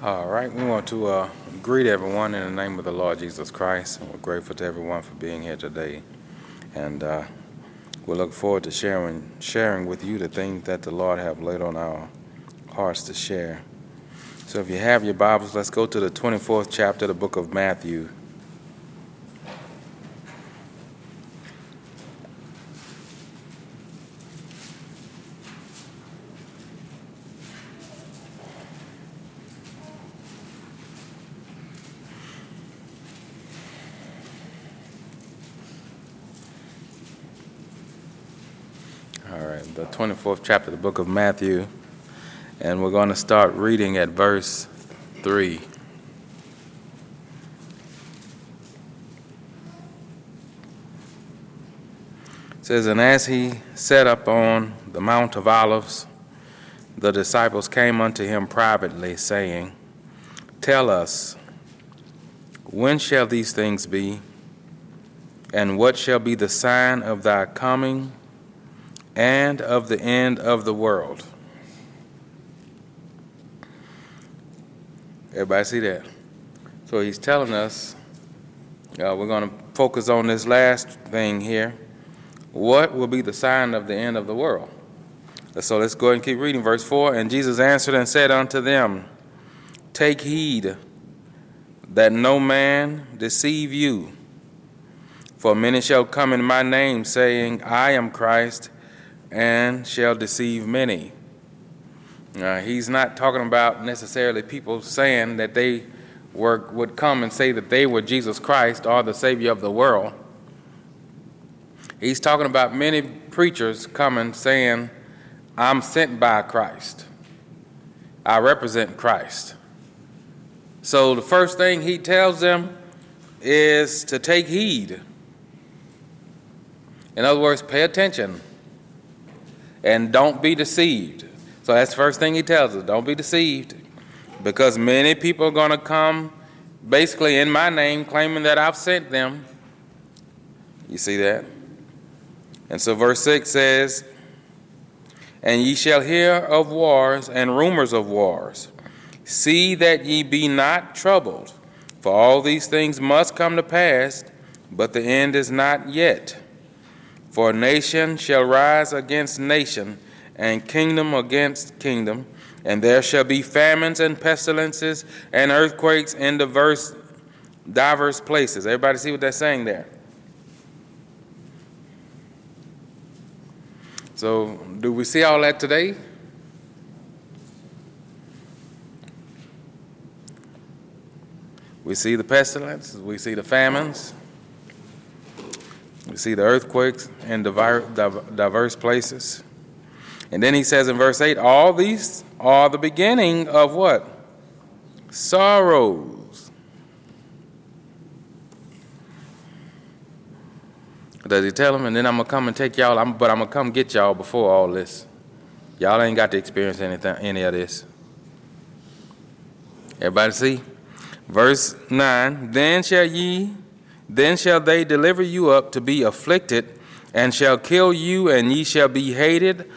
All right, we want to uh, greet everyone in the name of the Lord Jesus Christ. We're grateful to everyone for being here today. And uh, we look forward to sharing, sharing with you the things that the Lord have laid on our hearts to share. So if you have your Bibles, let's go to the 24th chapter of the book of Matthew. All right, 24th chapter of the book of Matthew, and we're going to start reading at verse 3. It says, And as he sat up on the Mount of Olives, the disciples came unto him privately, saying, Tell us, when shall these things be? And what shall be the sign of thy coming and of the end of the world. Everybody see that? So he's telling us, uh, we're going to focus on this last thing here. What will be the sign of the end of the world? So let's go ahead and keep reading. Verse 4 And Jesus answered and said unto them, Take heed that no man deceive you. For many shall come in my name, saying, I am Christ and shall deceive many. Uh, he's not talking about necessarily people saying that they were, would come and say that they were Jesus Christ or the Savior of the world. He's talking about many preachers coming saying, I'm sent by Christ. I represent Christ. So the first thing he tells them is to take heed. In other words, pay attention and don't be deceived. So that's the first thing he tells us don't be deceived because many people are going to come basically in my name claiming that I've sent them. You see that? And so verse 6 says, And ye shall hear of wars and rumors of wars. See that ye be not troubled, for all these things must come to pass, but the end is not yet. For nation shall rise against nation, and kingdom against kingdom, and there shall be famines and pestilences and earthquakes in diverse diverse places. Everybody see what they're saying there? So, do we see all that today? We see the pestilences, we see the famines, we see the earthquakes in diverse places. And then he says in verse 8, all these are the beginning of what? Sorrows. Does he tell them? And then I'm going to come and take y'all, I'm, but I'm going to come get y'all before all this. Y'all ain't got to experience anything, any of this. Everybody see? Verse 9, then shall ye then shall they deliver you up to be afflicted, and shall kill you, and ye shall be hated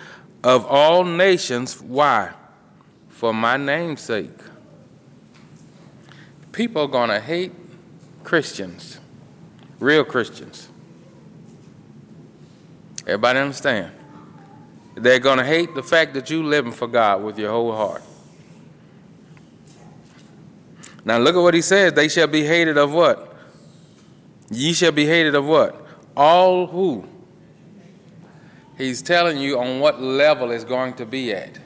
of all nations. Why? For my name's sake. People are going to hate Christians, real Christians. Everybody understand? They're going to hate the fact that you're living for God with your whole heart. Now look at what he says. They shall be hated of what? Ye shall be hated of what? All who? He's telling you on what level it's going to be at.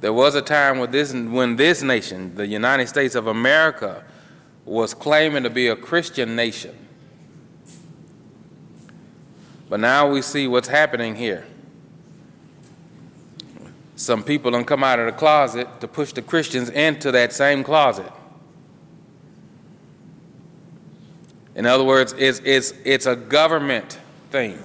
There was a time when this, when this nation, the United States of America, was claiming to be a Christian nation. But now we see what's happening here. Some people don't come out of the closet to push the Christians into that same closet. In other words, it's, it's, it's a government thing.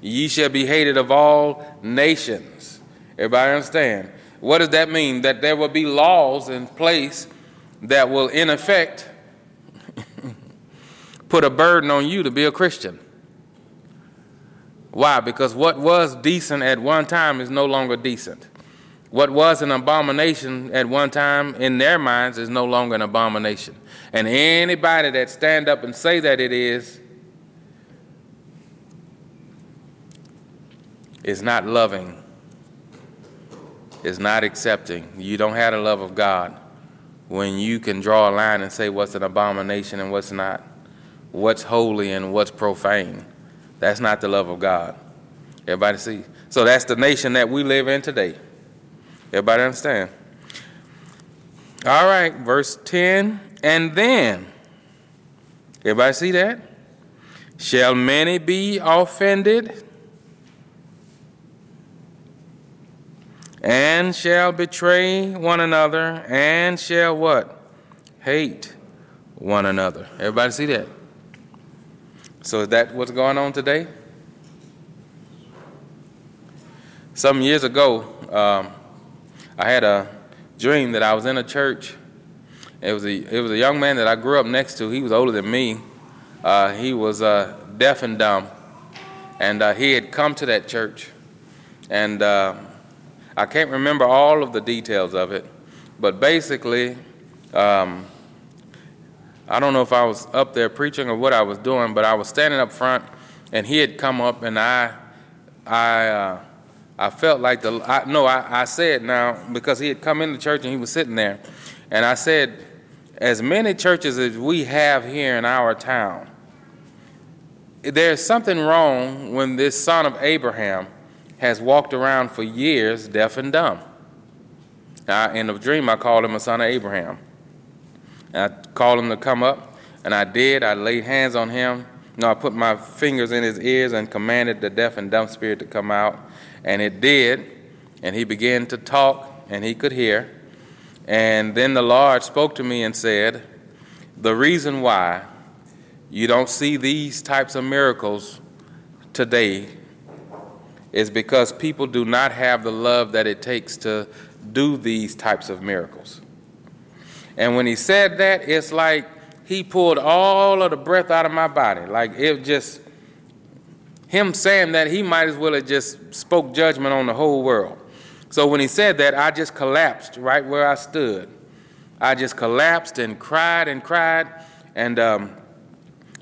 Ye shall be hated of all nations. Everybody understand? What does that mean? That there will be laws in place that will, in effect, put a burden on you to be a Christian. Why? Because what was decent at one time is no longer decent. What was an abomination at one time in their minds is no longer an abomination. And anybody that stand up and say that it is is not loving, is not accepting. You don't have the love of God when you can draw a line and say what's an abomination and what's not, what's holy and what's profane. That's not the love of God. Everybody see? So that's the nation that we live in today. Everybody understand? All right, verse 10. And then, everybody see that? Shall many be offended? And shall betray one another, and shall what? Hate one another. Everybody see that? So is that what's going on today? Some years ago, um, I had a dream that I was in a church. It was a it was a young man that I grew up next to. He was older than me. Uh, he was uh, deaf and dumb, and uh, he had come to that church. And uh, I can't remember all of the details of it, but basically, um, I don't know if I was up there preaching or what I was doing, but I was standing up front, and he had come up, and I I uh, I felt like the, I, no, I, I said now, because he had come into church and he was sitting there, and I said, as many churches as we have here in our town, there's something wrong when this son of Abraham has walked around for years deaf and dumb. Now, in the dream, I called him a son of Abraham. And I called him to come up, and I did. I laid hands on him. No, I put my fingers in his ears and commanded the deaf and dumb spirit to come out. And it did. And he began to talk, and he could hear. And then the Lord spoke to me and said, The reason why you don't see these types of miracles today is because people do not have the love that it takes to do these types of miracles. And when he said that, it's like he pulled all of the breath out of my body. Like it just, him saying that, he might as well have just spoke judgment on the whole world. So when he said that, I just collapsed right where I stood. I just collapsed and cried and cried. And um,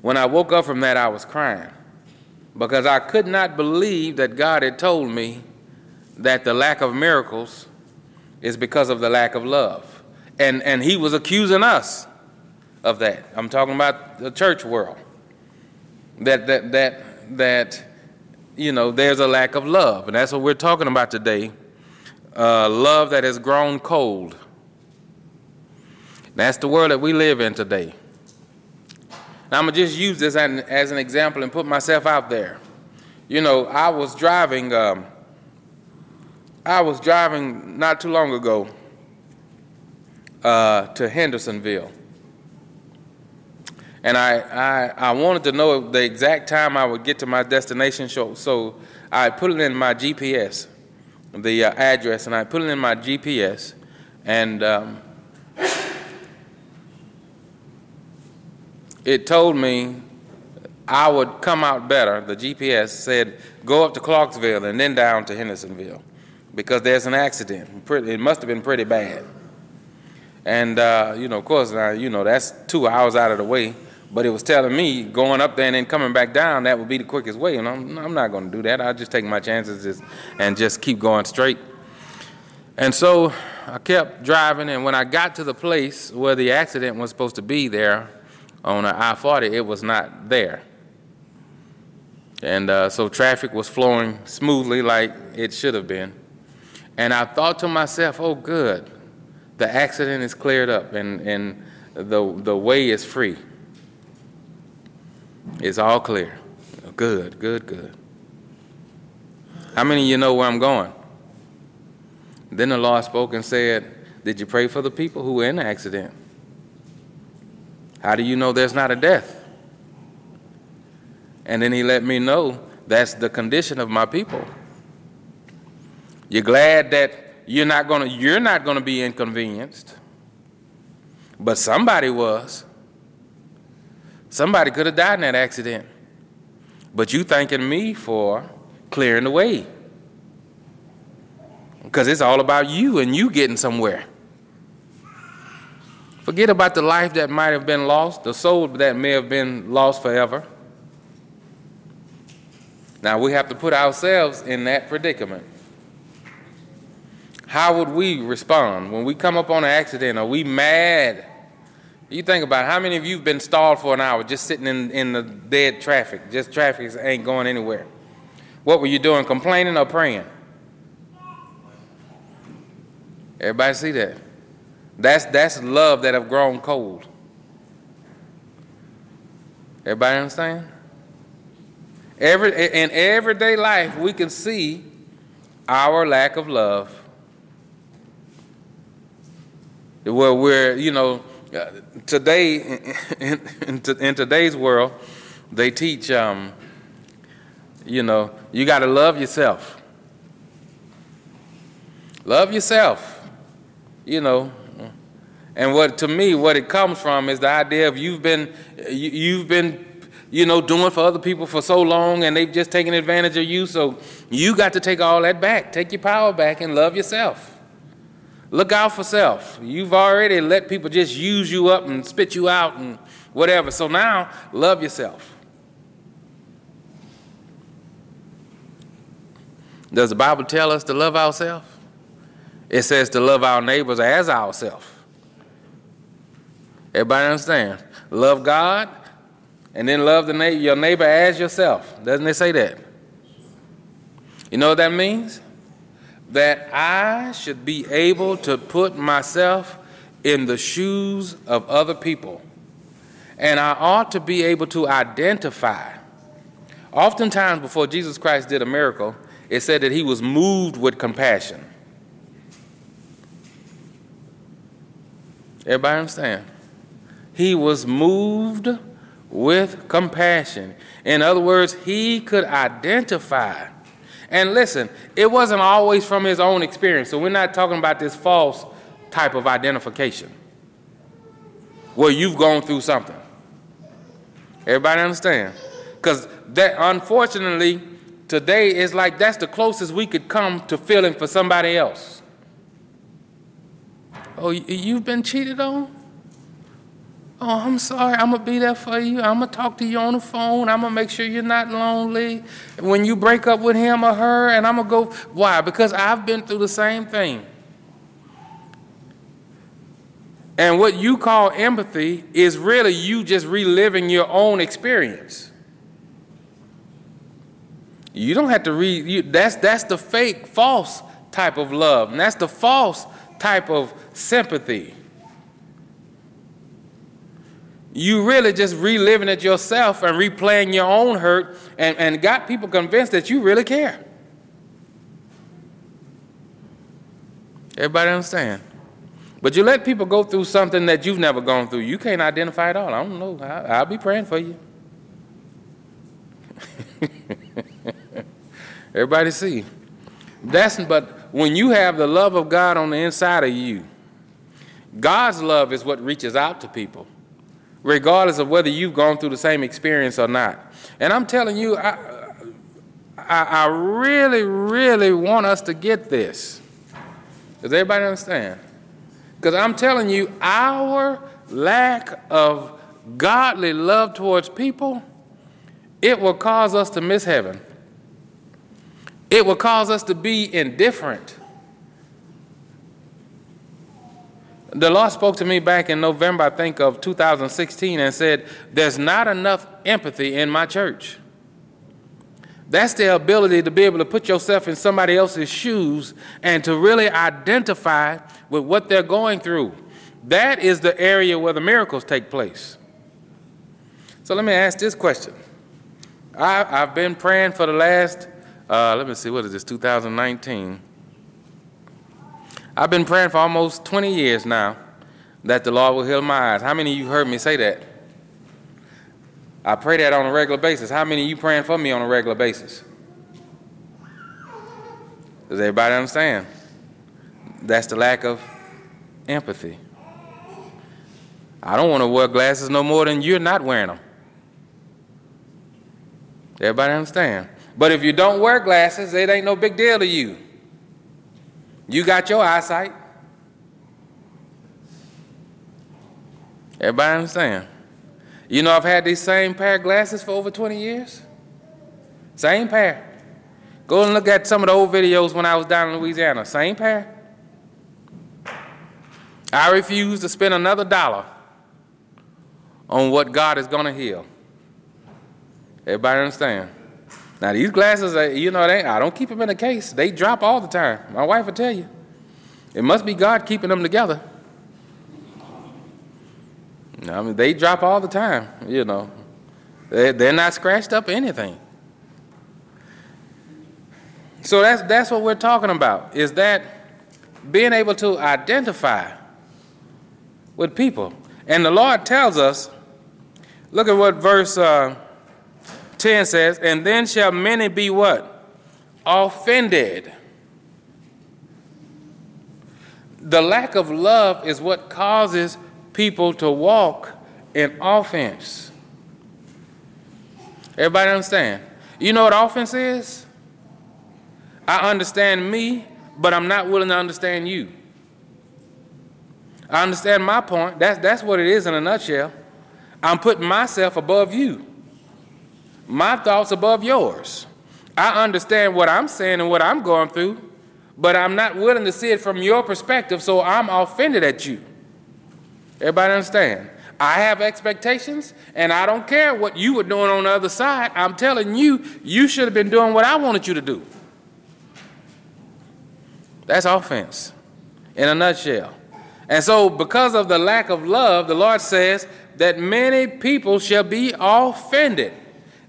when I woke up from that, I was crying because I could not believe that God had told me that the lack of miracles is because of the lack of love. And, and he was accusing us of that. I'm talking about the church world. That, that, that that, you know, there's a lack of love. And that's what we're talking about today uh, love that has grown cold. That's the world that we live in today. Now, I'm going to just use this as an example and put myself out there. You know, I was driving, um, I was driving not too long ago uh, to Hendersonville and I, I, I wanted to know the exact time I would get to my destination. So, so I put it in my GPS, the uh, address, and I put it in my GPS, and um, it told me I would come out better. The GPS said go up to Clarksville and then down to Hendersonville because there's an accident. It must have been pretty bad. And uh, you know, of course, now you know that's two hours out of the way. But it was telling me going up there and then coming back down, that would be the quickest way. And I'm, I'm not going to do that. I'll just take my chances just, and just keep going straight. And so I kept driving, and when I got to the place where the accident was supposed to be there on I 40, it was not there. And uh, so traffic was flowing smoothly like it should have been. And I thought to myself, oh, good, the accident is cleared up and, and the, the way is free. It's all clear. Good, good, good. How many of you know where I'm going? Then the Lord spoke and said, Did you pray for the people who were in the accident? How do you know there's not a death? And then he let me know that's the condition of my people. You're glad that you're not gonna you're not gonna be inconvenienced. But somebody was. Somebody could have died in that accident. But you thanking me for clearing the way. Because it's all about you and you getting somewhere. Forget about the life that might have been lost, the soul that may have been lost forever. Now we have to put ourselves in that predicament. How would we respond when we come up on an accident? Are we mad? You think about it, how many of you have been stalled for an hour just sitting in, in the dead traffic? Just traffic ain't going anywhere. What were you doing, complaining or praying? Everybody see that? That's, that's love that have grown cold. Everybody understand? Every, in everyday life, we can see our lack of love. Where we're, you know, today, in, in, in today's world, they teach, um, you know, you got to love yourself. Love yourself. You know, and what to me, what it comes from is the idea of you've been, you, you've been, you know, doing for other people for so long, and they've just taken advantage of you. So you got to take all that back, take your power back, and love yourself. Look out for self. You've already let people just use you up and spit you out and whatever. So now, love yourself. Does the Bible tell us to love ourselves? It says to love our neighbors as ourselves. Everybody understand? Love God and then love the na- your neighbor as yourself. Doesn't it say that? You know what that means? That I should be able to put myself in the shoes of other people. And I ought to be able to identify. Oftentimes, before Jesus Christ did a miracle, it said that he was moved with compassion. Everybody understand? he was moved with compassion. In other words, he could identify. And listen, it wasn't always from his own experience. So we're not talking about this false type of identification where you've gone through something. Everybody understand? Because that unfortunately today is like that's the closest we could come to feeling for somebody else. Oh, you've been cheated on? Oh, I'm sorry. I'm going to be there for you. I'm going to talk to you on the phone. I'm going to make sure you're not lonely. When you break up with him or her, and I'm going to go. Why? Because I've been through the same thing. And what you call empathy is really you just reliving your own experience. You don't have to read. You, that's, that's the fake, false type of love. And that's the false type of sympathy you really just reliving it yourself and replaying your own hurt and, and got people convinced that you really care. Everybody understand? But you let people go through something that you've never gone through. You can't identify at all. I don't know. I, will be praying for you. Everybody see. That's but when you have the love of God on the inside of you, God's love is what reaches out to people regardless of whether you've gone through the same experience or not. And I'm telling you, I, I, I really, really want us to get this. Does everybody understand? Because I'm telling you, our lack of godly love towards people, it will cause us to miss heaven. It will cause us to be indifferent. The Lord spoke to me back in November, I think, of 2016 and said, There's not enough empathy in my church. That's the ability to be able to put yourself in somebody else's shoes and to really identify with what they're going through. That is the area where the miracles take place. So let me ask this question. I, have been praying for the last, uh, let me see, what is this, 2019? I've been praying for almost 20 years now that the Lord will heal my eyes. How many of you heard me say that? I pray that on a regular basis. How many of you praying for me on a regular basis? Does everybody understand? That's the lack of empathy. I don't want to wear glasses no more than you're not wearing them. Everybody understand? But if you don't wear glasses, it ain't no big deal to you. You got your eyesight. Everybody understand? You know, I've had these same pair of glasses for over 20 years. Same pair. Go and look at some of the old videos when I was down in Louisiana. Same pair. I refuse to spend another dollar on what God is going to heal. Everybody understand? Now these glasses, you know, they, I don't keep them in a case. They drop all the time. My wife will tell you. It must be God keeping them together. I mean, they drop all the time, you know. They, they're not scratched up anything. So that's, that's what we're talking about, is that being able to identify with people. And the Lord tells us, look at what verse uh, 10 says, and then shall many be what? Offended. The lack of love is what causes people to walk in offense. Everybody understand? You know what offense is? I understand me, but I'm not willing to understand you. I understand my point. That's, that's what it is in a nutshell. I'm putting myself above you, my thoughts above yours. I understand what I'm saying and what I'm going through, but I'm not willing to see it from your perspective, so I'm offended at you. Everybody understand? I have expectations, and I don't care what you were doing on the other side. I'm telling you, you should have been doing what I wanted you to do. That's offense in a nutshell. And so, because of the lack of love, the Lord says that many people shall be offended.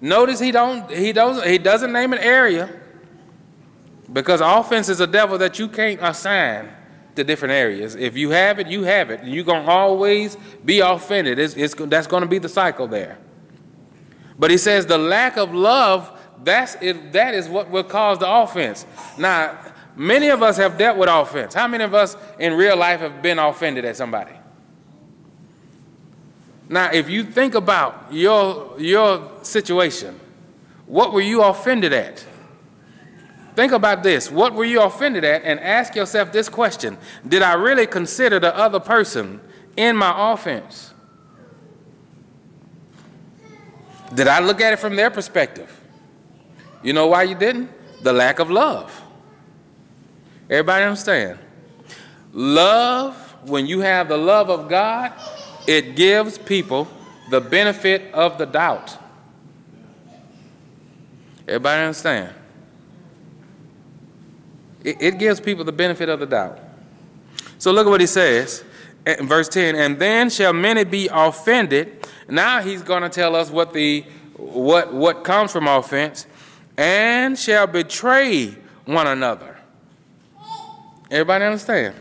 Notice he don't he doesn't he doesn't name an area because offense is a devil that you can't assign to different areas. If you have it, you have it. You're to always be offended. It's, it's, that's to be the cycle there. But he says the lack of love, that's it, that is what will cause the offense. Now, many of us have dealt with offense. How many of us in real life have been offended at somebody? Now, if you think about your, your situation, what were you offended at? Think about this. What were you offended at? And ask yourself this question Did I really consider the other person in my offense? Did I look at it from their perspective? You know why you didn't? The lack of love. Everybody understand? Love, when you have the love of God, it gives people the benefit of the doubt. Everybody understand? It, it gives people the benefit of the doubt. So look at what he says in verse 10 and then shall many be offended now he's going to tell us what the what what comes from offense and shall betray one another everybody understand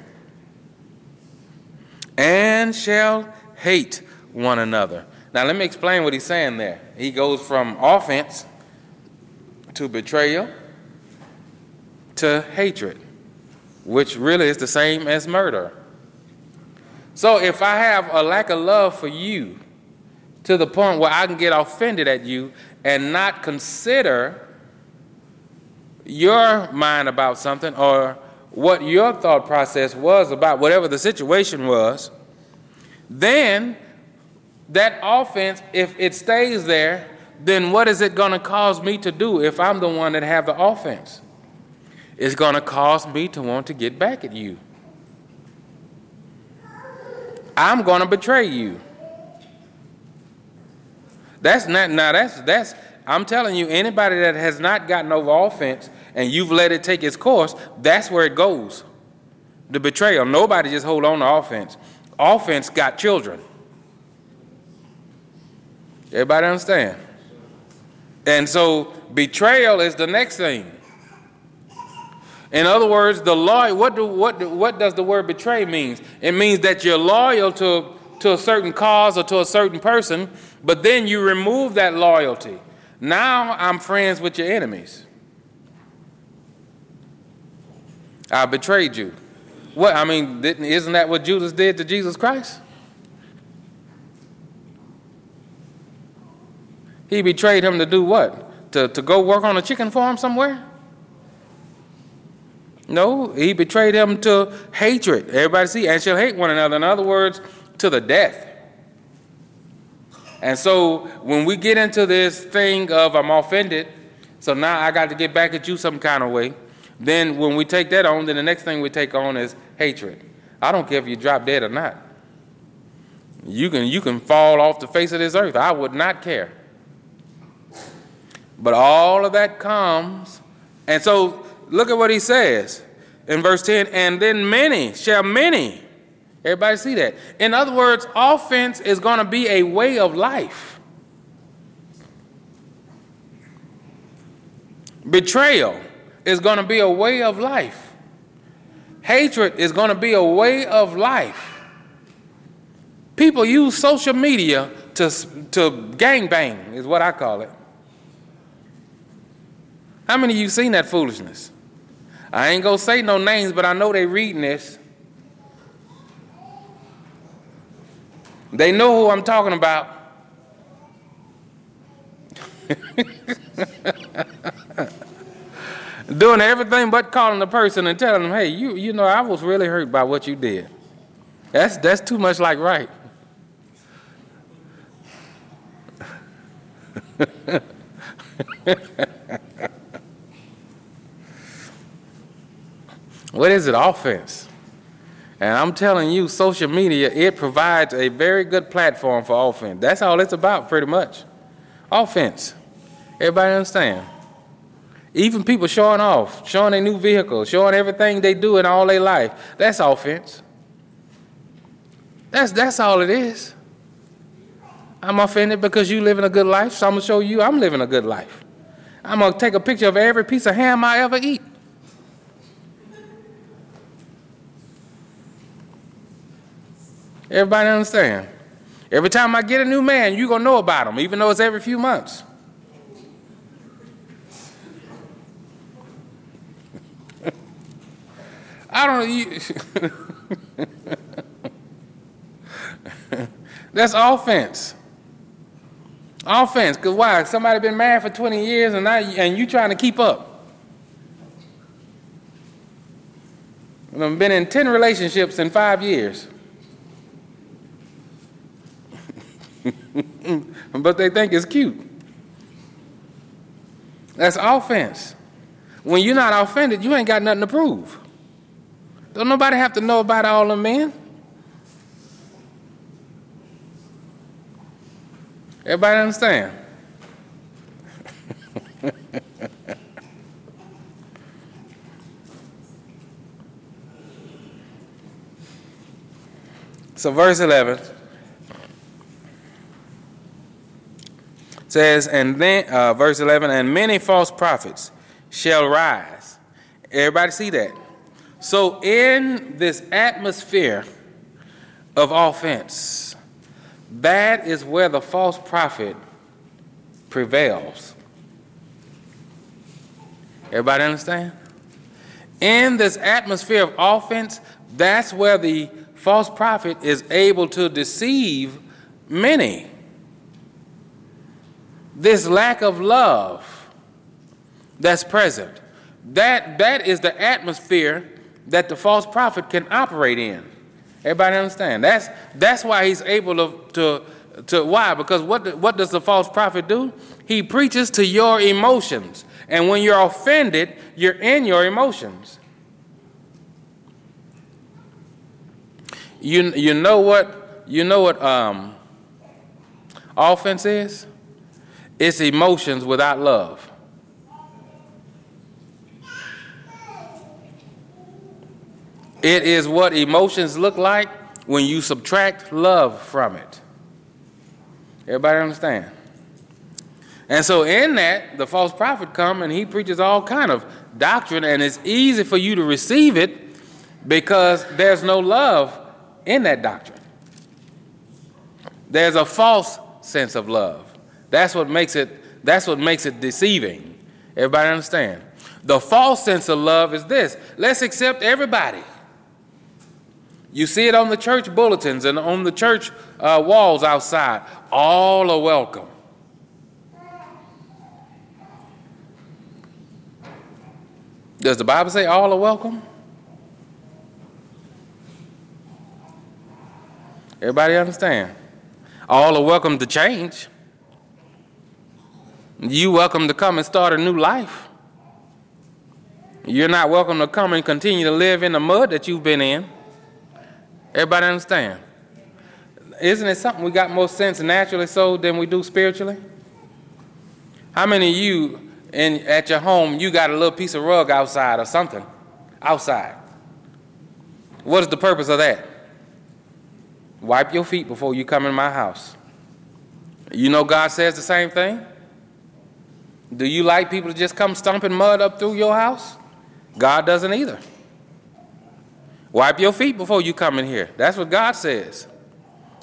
and shall hate one another now let me explain what he's saying there he goes from offense to betrayal to hatred, which really is the same as murder. So if I have a lack of love for you to the point where I can get offended at you and not consider your mind about something or what your thought process was about whatever the situation was, then that offense, if it stays there, then what is it going to cause me to do if I'm the one that have the offense? It's going to cause me to want to get back at you. I'm going to betray you. That's not now that's that's I'm telling you anybody that has not gotten over offense and you've let it take its course, that's where it goes. The betrayal. Nobody just hold on to offense. Offense got children. Everybody understand? And so betrayal is the next thing. In other words, the loyal, what, do, what, do, what does the word betray mean? It means that you're loyal to, to a certain cause or to a certain person, but then you remove that loyalty. Now I'm friends with your enemies. I betrayed you. What I mean, isn't that what Judas did to Jesus Christ? He betrayed him to do what? To, to go work on a chicken farm somewhere? No, he betrayed him to hatred. Everybody see, and shall hate one another. In other words, to the death. And so when we get into this thing of I'm offended, so now I got to get back at you some kind of way. Then when we take that on, then the next thing we take on is hatred. I don't care if you drop dead or not. You can you can fall off the face of this earth. I would not care. But all of that comes, and so look at what he says in verse 10 and then many shall many. Everybody see that? In other words, offense is going to be a way of life. Betrayal is going to be a way of life. Hatred is going to be a way of life. People use social media to, to gangbang, is what I call it. How many of you seen that foolishness? I ain't gonna say no names, but I know they reading this. They know who I'm talking about. Doing everything but calling the person and telling them, hey, you, you know, I was really hurt by what you did. That's, that's too much like right. What is it? Offense. And I'm telling you, social media, it provides a very good platform for offense. That's all it's about, pretty much. Offense. Everybody understand? Even people showing off, showing their new vehicle, showing everything they do in all their life. That's offense. That's, that's all it is. I'm offended because you living a good life, so I'm going to show you I'm living a good life. I'm going to take a picture of every piece of ham I ever eat. Everybody understand? Every time I get a new man, you're going to know about him, even though it's every few months. I don't you, That's offense. Offense, because why? Somebody been married for 20 years and, now, and you trying to keep up. I've been in 10 relationships in five years. but they think it's cute. That's offense. When you're not offended, you ain't got nothing to prove. Don't nobody have to know about all the men. Everybody understand? so, verse 11. says, and then, uh, verse 11, and many false prophets shall rise. Everybody see that? So, in this atmosphere of offense, that is where the false prophet prevails. Everybody understand? In this atmosphere of offense, that's where the false prophet is able to deceive many this lack of love that's present. That, that is the atmosphere that the false prophet can operate in. Everybody understand? That's, that's why he's able to, to, to why? Because what, what does the false prophet do? He preaches to your emotions. And when you're offended, you're in your emotions. You, you know what you know what um, offense is? It's emotions without love. It is what emotions look like when you subtract love from it. Everybody understand? And so in that, the false prophet come and he preaches all kind of doctrine and it's easy for you to receive it because there's no love in that doctrine. There's a false sense of love. That's what makes it, that's what makes it deceiving. Everybody understand? The false sense of love is this let's accept everybody. You see it on the church bulletins and on the church uh, walls outside. All are welcome. Does the Bible say all are welcome? Everybody understand? All are welcome to change. You welcome to come and start a new life. You're not welcome to come and continue to live in the mud that you've been in. Everybody understand? Isn't it something we got more sense naturally so than we do spiritually? How many of you in at your home you got a little piece of rug outside or something? Outside. What is the purpose of that? Wipe your feet before you come in my house. You know God says the same thing? Do you like people to just come stomping mud up through your house? God doesn't either. Wipe your feet before you come in here. That's what God says.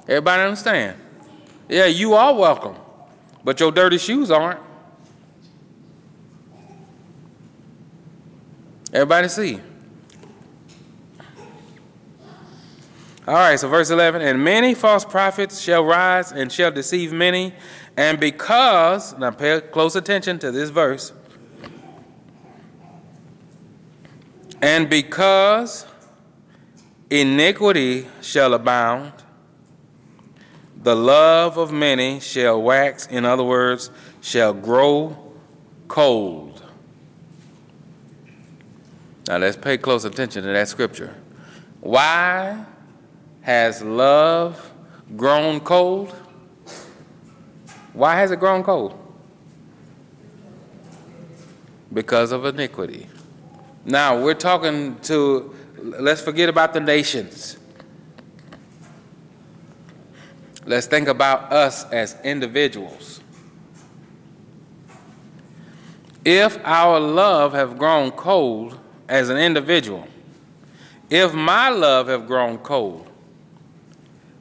Everybody understand? Yeah, you are welcome, but your dirty shoes aren't. Everybody see? All right, so verse 11, and many false prophets shall rise and shall deceive many, and because, now pay close attention to this verse, and because iniquity shall abound, the love of many shall wax, in other words, shall grow cold. Now let's pay close attention to that scripture. Why has love grown cold? Why has it grown cold? Because of iniquity. Now, we're talking to, let's forget about the nations. Let's think about us as individuals. If our love have grown cold as an individual, if my love have grown cold,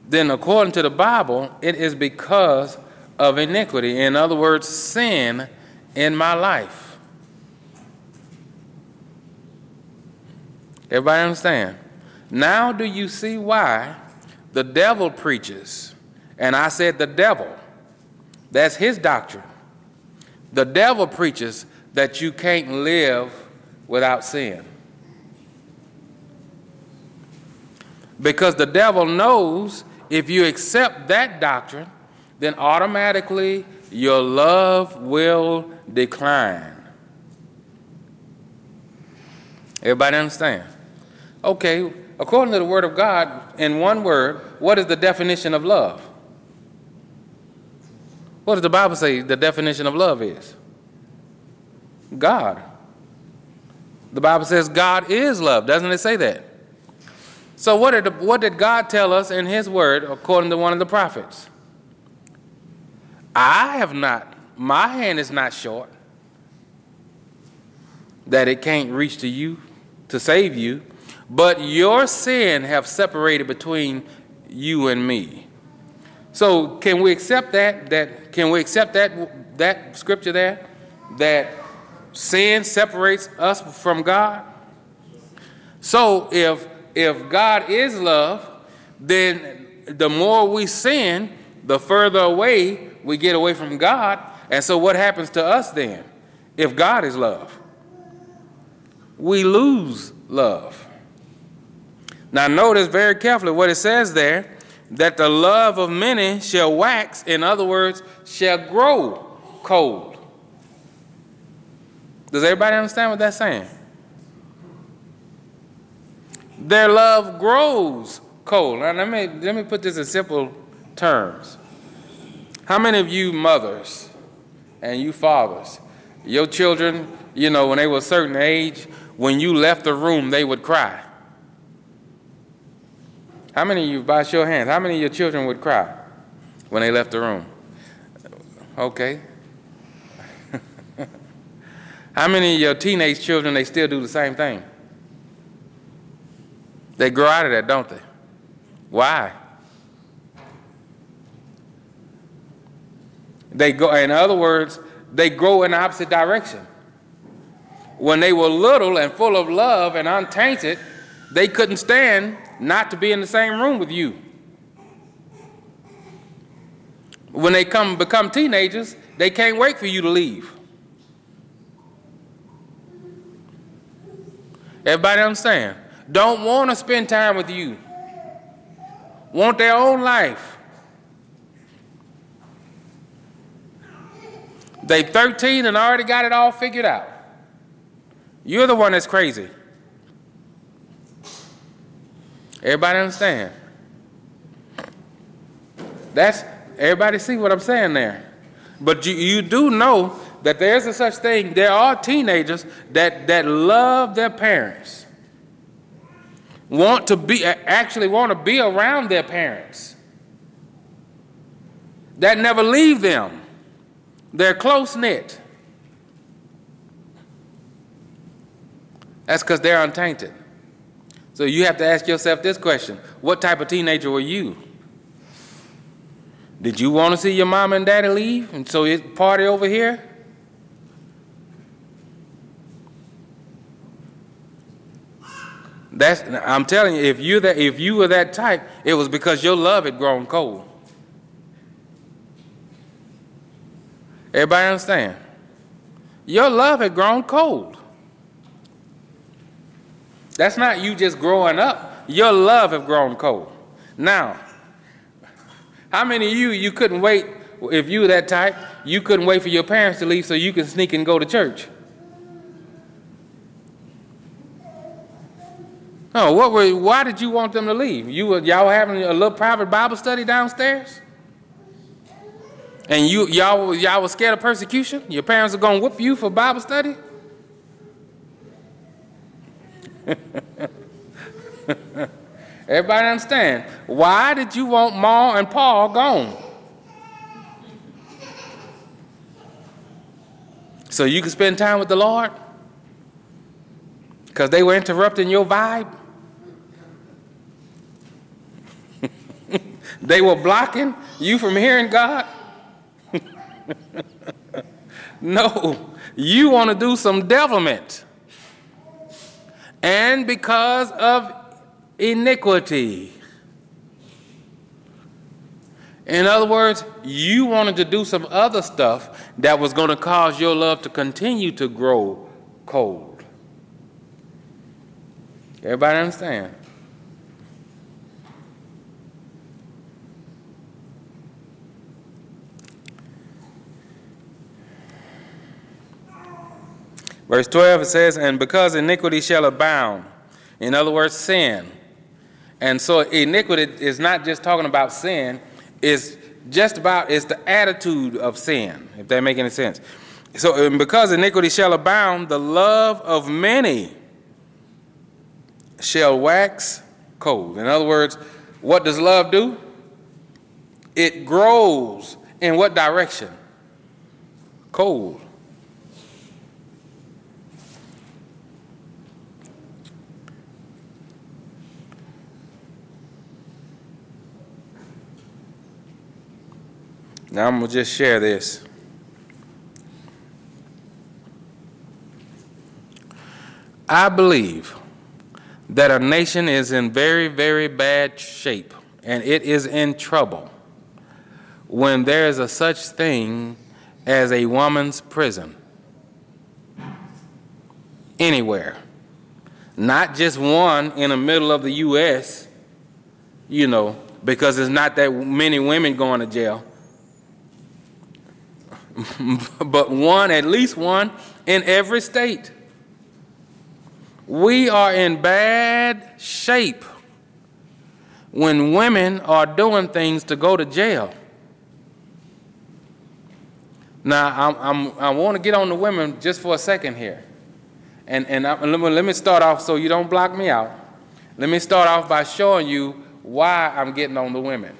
then according to the Bible, it is because of iniquity. In other words, sin in my life. Everybody understand? Now, do you see why the devil preaches? And I said the devil, that's his doctrine. The devil preaches that you can't live without sin. Because the devil knows if you accept that doctrine, then automatically your love will decline. Everybody understand? Okay, according to the Word of God, in one word, what is the definition of love? What does the Bible say the definition of love is? God. The Bible says God is love, doesn't it say that? So, what did, what did God tell us in His Word, according to one of the prophets? I have not, my hand is not short, that it can't reach to you to save you, but your sin have separated between you and me. So can we accept that? That can we accept that that scripture there? That sin separates us from God? So if if God is love, then the more we sin, the further away we get away from God. And so, what happens to us then if God is love? We lose love. Now, notice very carefully what it says there that the love of many shall wax, in other words, shall grow cold. Does everybody understand what that's saying? Their love grows cold. Now, let me, let me put this in simple terms. How many of you mothers and you fathers, your children, you know, when they were a certain age, when you left the room, they would cry? How many of you, by of hands, how many of your children would cry when they left the room? Okay. how many of your teenage children, they still do the same thing? They grow out of that, don't they? Why? They go, in other words, they grow in the opposite direction. When they were little and full of love and untainted, they couldn't stand not to be in the same room with you. When they come become teenagers, they can't wait for you to leave. Everybody understand? Don't want to spend time with you. Want their own life. They 13 and already got it all figured out. You're the one that's crazy. Everybody understand? That's everybody see what I'm saying there. But you, you do know that there's a such thing. There are teenagers that, that love their parents, want to be actually want to be around their parents, that never leave them. They're close knit. That's because they're untainted. So you have to ask yourself this question What type of teenager were you? Did you want to see your mom and daddy leave and so it's party over here? That's I'm telling you, if you that if you were that type, it was because your love had grown cold. Everybody understand? Your love had grown cold. That's not you just growing up. Your love have grown cold. Now, how many of you you couldn't wait if you were that type, you couldn't wait for your parents to leave so you could sneak and go to church? Oh, what were? Why did you want them to leave? You were y'all having a little private Bible study downstairs, and you y'all y'all were scared of persecution. Your parents are gonna whoop you for Bible study. Everybody understand? Why did you want Ma and Paul gone? So you could spend time with the Lord? Because they were interrupting your vibe? they were blocking you from hearing God? no, you want to do some devilment and because of iniquity. In other words, you wanted to do some other stuff that was going to cause your love to continue to grow cold. Everybody understand? Verse 12 it says, And because iniquity shall abound, in other words, sin. And so iniquity is not just talking about sin, it's just about it's the attitude of sin, if that make any sense. So because iniquity shall abound, the love of many shall wax cold. In other words, what does love do? It grows in what direction? Cold. Now I'm going to just share this. I believe that a nation is in very, very bad shape and it is in trouble when there is a such thing as a woman's prison. Anywhere. Not just one in the middle of the U.S., you know, because there's not that many women going to jail but one, at least one, in every state. We are in bad shape when women are doing things to go to jail. Now, I'm, I'm, i want to get on the women just for a second here. And, and I, let, me, let me start off so you don't block me out. Let me start off by showing you why I'm getting on the women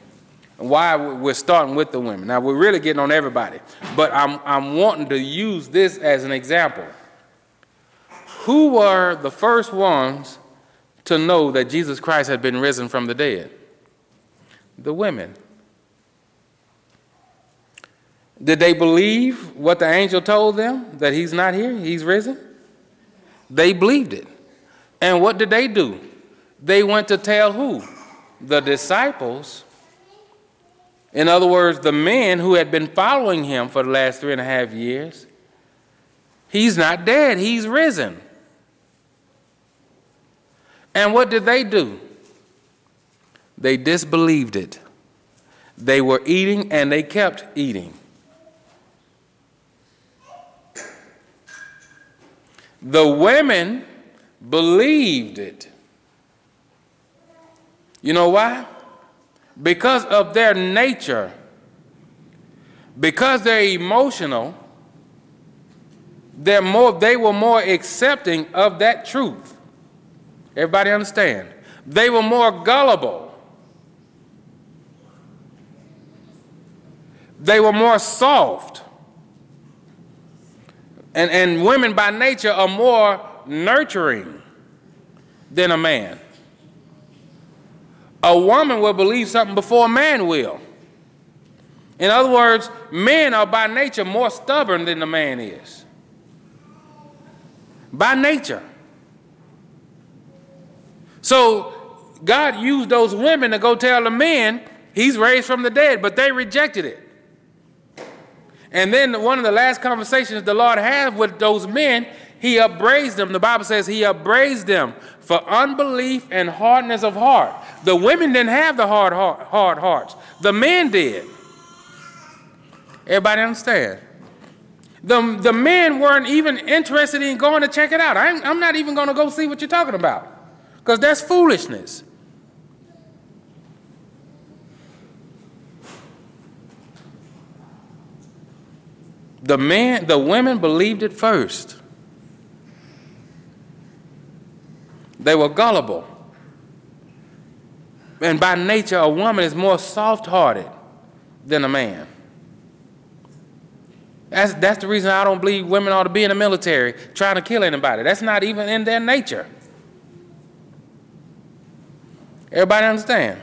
why we're starting with the women. Now, we're really getting on everybody, but I'm, I'm wanting to use this as an example. Who were the first ones to know that Jesus Christ had been risen from the dead? The women. Did they believe what the angel told them that he's not here, he's risen? They believed it. And what did they do? They went to tell who? The disciples in other words, the men who had been following him for the last three and a half years, he's not dead, he's risen. And what did they do? They disbelieved it. They were eating and they kept eating. The women believed it. You know why? Because of their nature, because they're emotional, they're more, they were more accepting of that truth. Everybody understand? They were more gullible. They were more soft. And, and women by nature are more nurturing than a man. A woman will believe something before a man will. In other words, men are by nature more stubborn than the man is. By nature. So God used those women to go tell the men he's raised from the dead, but they rejected it. And then one of the last conversations the Lord had with those men, he upbraised them. The Bible says he upbraised them for unbelief and hardness of heart. The women didn't have the hard, hard, hard hearts, the men did. Everybody understand? The, the men weren't even interested in going to check it out. I'm, I'm not even going to go see what you're talking about because that's foolishness. The man, the women believed it first. They were gullible. And by nature, a woman is more soft hearted than a man. That's, that's the reason I don't believe women ought to be in the military trying to kill anybody. That's not even in their nature. Everybody understand?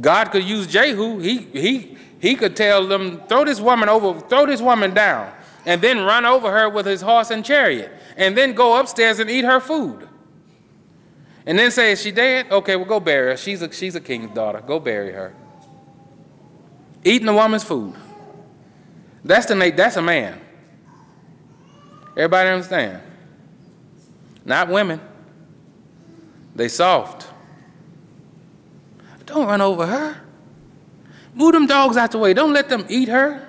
God could use Jehu. He, he, he could tell them, throw this woman over, throw this woman down, and then run over her with his horse and chariot, and then go upstairs and eat her food. And then say, is she dead? Okay, well, go bury her. She's a, she's a king's daughter. Go bury her. Eating a woman's food. That's, the, that's a man. Everybody understand? Not women. They soft. Don't run over her. Move them dogs out the way. Don't let them eat her.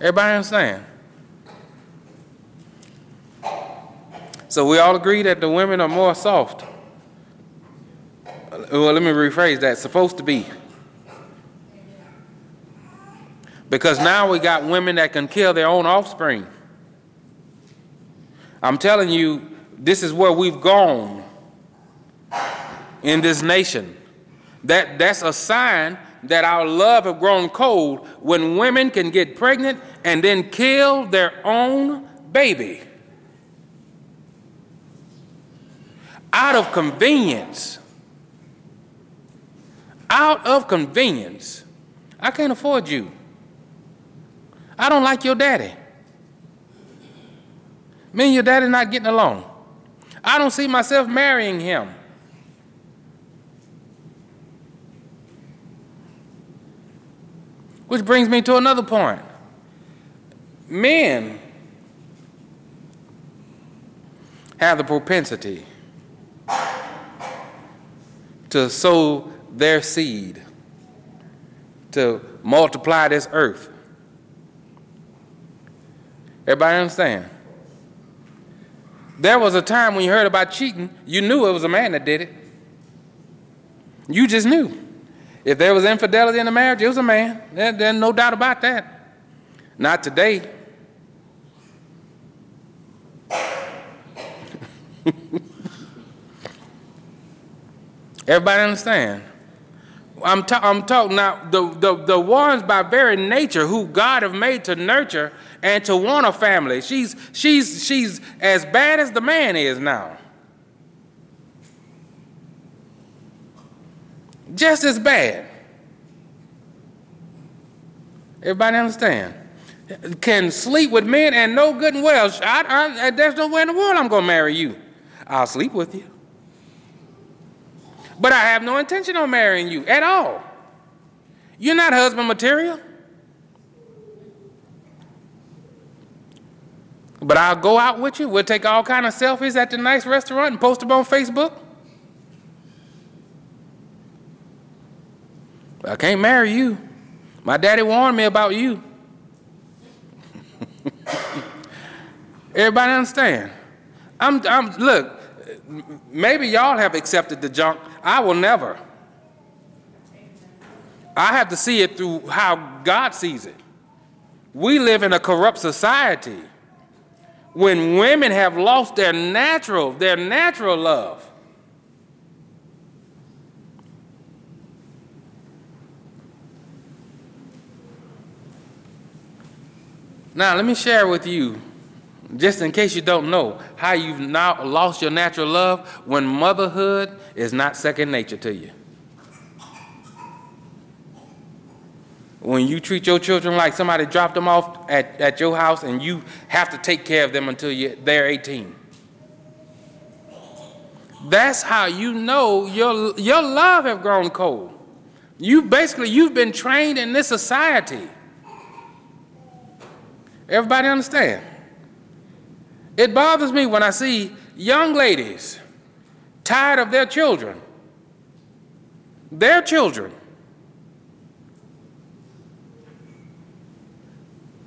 Everybody understand? So we all agree that the women are more soft. Well, let me rephrase that. Supposed to be. Because now we got women that can kill their own offspring. I'm telling you, this is where we've gone in this nation. That, that's a sign that our love have grown cold when women can get pregnant and then kill their own baby. Out of convenience. Out of convenience. I can't afford you. I don't like your daddy. Me and your daddy not getting along. I don't see myself marrying him. Which brings me to another point. Men have the propensity to sow their seed, to multiply this earth. Everybody understand? There was a time when you heard about cheating, you knew it was a man that did it. You just knew. If there was infidelity in the marriage, it was a man. There, there's no doubt about that. Not today. Everybody understand? I'm, ta- I'm talking now, the, the, the ones by very nature who God have made to nurture and to want a family. She's, she's, she's as bad as the man is now. Just as bad. Everybody understand? Can sleep with men and know good and well. I, I, there's no way in the world I'm going to marry you. I'll sleep with you. But I have no intention of marrying you at all. You're not husband material. But I'll go out with you. We'll take all kind of selfies at the nice restaurant and post them on Facebook. I can't marry you. My daddy warned me about you. Everybody understand? I'm, I'm, look, maybe y'all have accepted the junk. I will never. I have to see it through how God sees it. We live in a corrupt society when women have lost their natural, their natural love. Now, let me share with you, just in case you don't know, how you've now lost your natural love when motherhood is not second nature to you. When you treat your children like somebody dropped them off at, at your house and you have to take care of them until you, they're 18. That's how you know your, your love have grown cold. You basically, you've been trained in this society Everybody understand? It bothers me when I see young ladies tired of their children. Their children.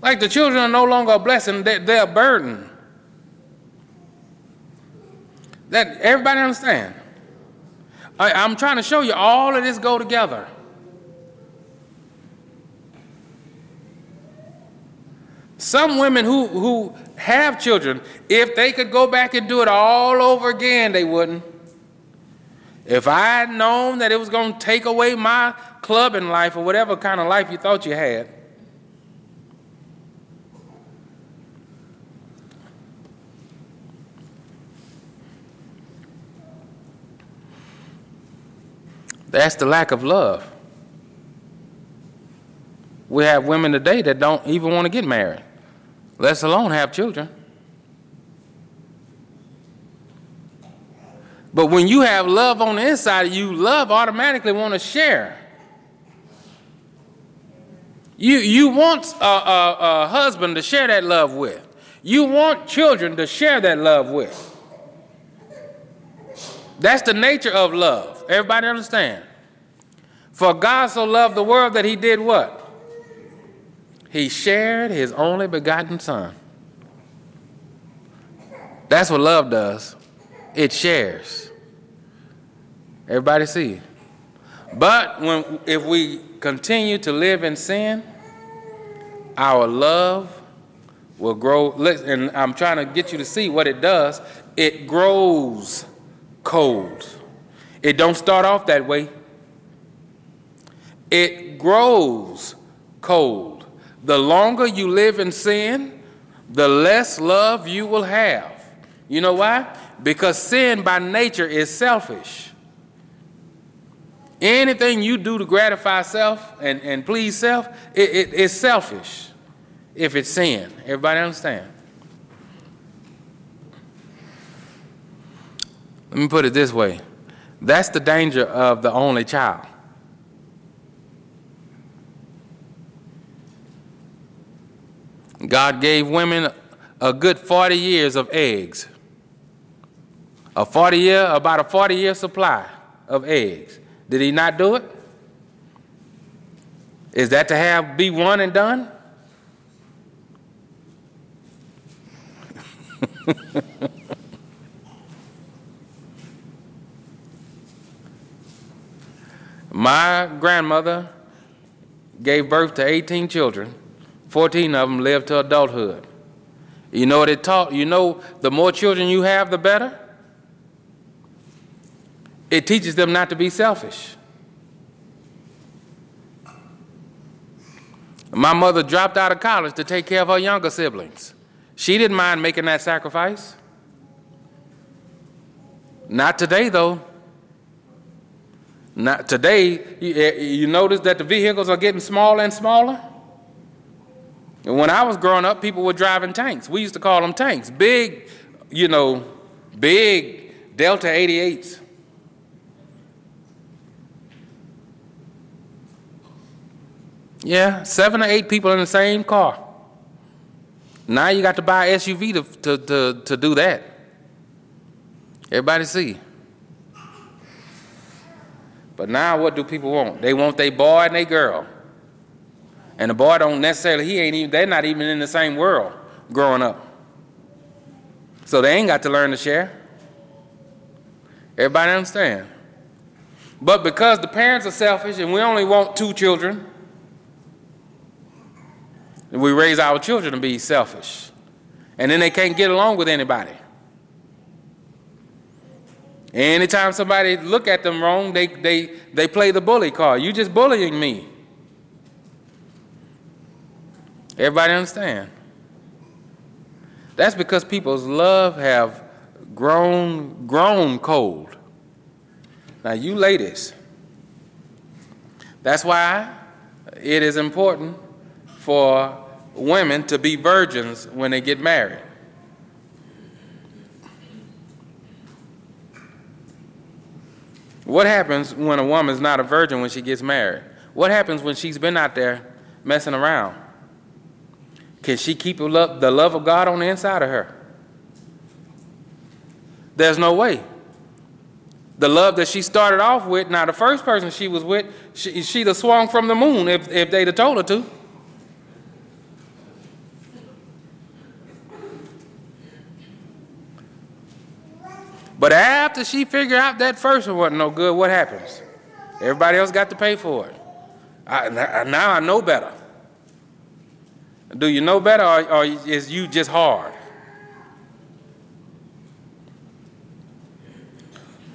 Like the children are no longer a blessing, they're, a burden. That everybody understand? I, I'm trying to show you all of this go together. Some women who, who have children, if they could go back and do it all over again, they wouldn't. If I had known that it was going to take away my clubbing life or whatever kind of life you thought you had, that's the lack of love. We have women today that don't even want to get married let alone have children. But when you have love on the inside of you, love automatically want to share. You, you want a, a, a husband to share that love with. You want children to share that love with. That's the nature of love. Everybody understand? For God so loved the world that he did what? He shared his only begotten Son. That's what love does. It shares. Everybody see? But when if we continue to live in sin, our love will grow. And I'm trying to get you to see what it does. It grows cold. It don't start off that way. It grows cold. The longer you live in sin, the less love you will have. You know why? Because sin by nature is selfish. Anything you do to gratify self and, and please self, it, it, it's selfish if it's sin. Everybody understand? Let me put it this way that's the danger of the only child. God gave women a good 40 years of eggs. A 40 year, about a 40 year supply of eggs. Did he not do it? Is that to have be one and done? My grandmother gave birth to 18 children. 14 of them lived to adulthood. You know what it taught? You know, the more children you have, the better. It teaches them not to be selfish. My mother dropped out of college to take care of her younger siblings. She didn't mind making that sacrifice. Not today, though. Not today. You, eh, you notice that the vehicles are getting smaller and smaller? When I was growing up, people were driving tanks. We used to call them tanks. Big, you know, big Delta 88s. Yeah, seven or eight people in the same car. Now you got to buy SUV to, to, to, to do that. Everybody see. But now what do people want? They want their boy and their girl. And the boy don't necessarily, he ain't even, they're not even in the same world growing up. So they ain't got to learn to share. Everybody understand? But because the parents are selfish and we only want two children, we raise our children to be selfish. And then they can't get along with anybody. Anytime somebody look at them wrong, they, they, they play the bully card. You just bullying me. Everybody understand? That's because people's love have grown grown cold. Now you ladies, that's why it is important for women to be virgins when they get married. What happens when a woman's not a virgin when she gets married? What happens when she's been out there messing around? Can she keep the love of God on the inside of her? There's no way. The love that she started off with, now the first person she was with, she, she'd have swung from the moon if, if they'd have told her to. But after she figured out that first one wasn't no good, what happens? Everybody else got to pay for it. I, now I know better. Do you know better, or, or is you just hard?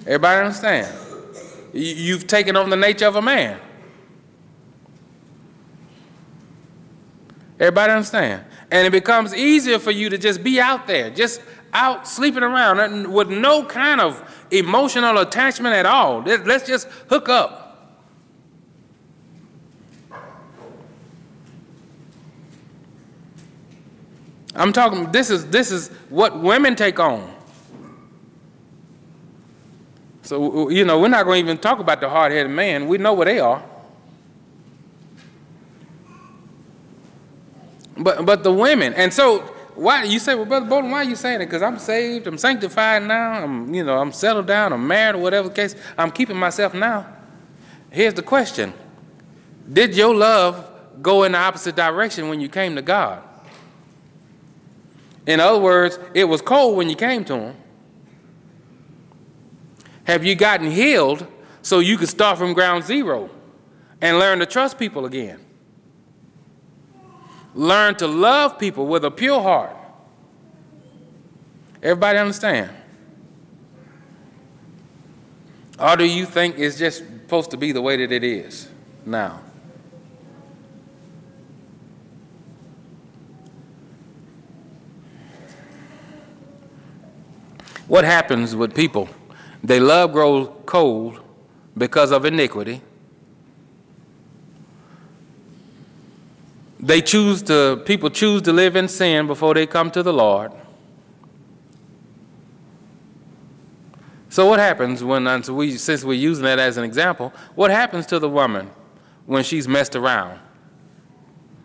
Everybody understand? You've taken on the nature of a man. Everybody understand? And it becomes easier for you to just be out there, just out sleeping around with no kind of emotional attachment at all. Let's just hook up. I'm talking this is this is what women take on. So you know, we're not going to even talk about the hard-headed man. We know where they are. But but the women, and so why you say, well, brother Bolden, why are you saying it? Because I'm saved, I'm sanctified now, I'm you know, I'm settled down, I'm married, or whatever the case. I'm keeping myself now. Here's the question: Did your love go in the opposite direction when you came to God? In other words, it was cold when you came to Him. Have you gotten healed so you could start from ground zero and learn to trust people again? Learn to love people with a pure heart. Everybody understand? Or do you think it's just supposed to be the way that it is now? What happens with people? They love grows cold because of iniquity. They choose to, people choose to live in sin before they come to the Lord. So what happens when, we, since we're using that as an example, what happens to the woman when she's messed around?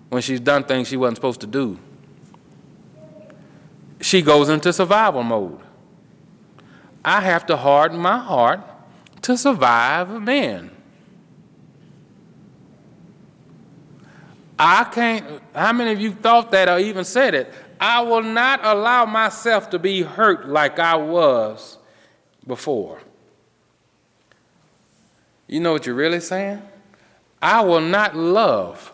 When she's done things she wasn't supposed to do? She goes into survival mode. I have to harden my heart to survive a man. I can't, how many of you thought that or even said it? I will not allow myself to be hurt like I was before. You know what you're really saying? I will not love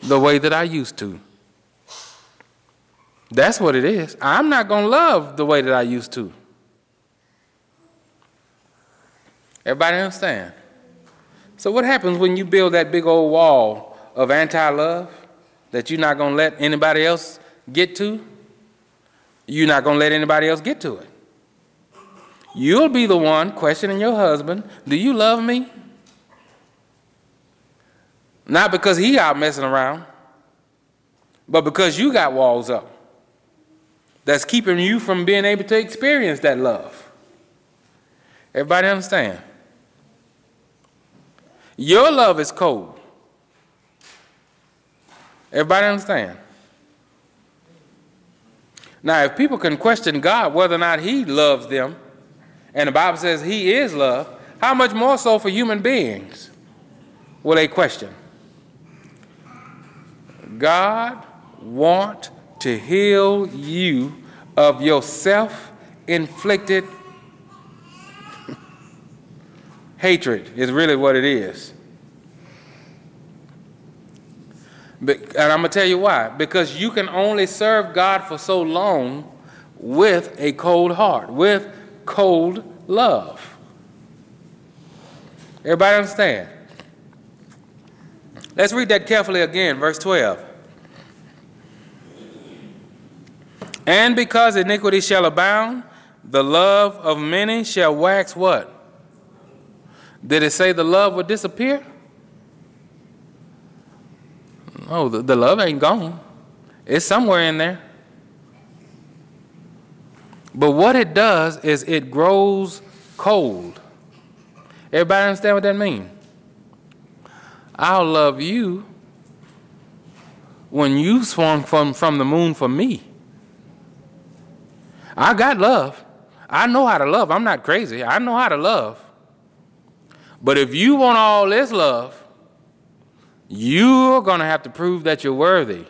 the way that I used to. That's what it is. I'm not going to love the way that I used to. Everybody understand? So, what happens when you build that big old wall of anti love that you're not going to let anybody else get to? You're not going to let anybody else get to it. You'll be the one questioning your husband Do you love me? Not because he out messing around, but because you got walls up that's keeping you from being able to experience that love. Everybody understand? Your love is cold. Everybody understand? Now, if people can question God whether or not He loves them, and the Bible says He is love, how much more so for human beings will they question? God want to heal you of your self-inflicted hatred is really what it is. And I'm going to tell you why. Because you can only serve God for so long with a cold heart, with cold love. Everybody understand? Let's read that carefully again, verse 12. And because iniquity shall abound, the love of many shall wax what? Did it say the love would disappear? Oh, the, the love ain't gone. It's somewhere in there. But what it does is it grows cold. Everybody understand what that means? I'll love you when you swung from, from the moon for me. I got love. I know how to love. I'm not crazy. I know how to love. But if you want all this love, you're going to have to prove that you're worthy.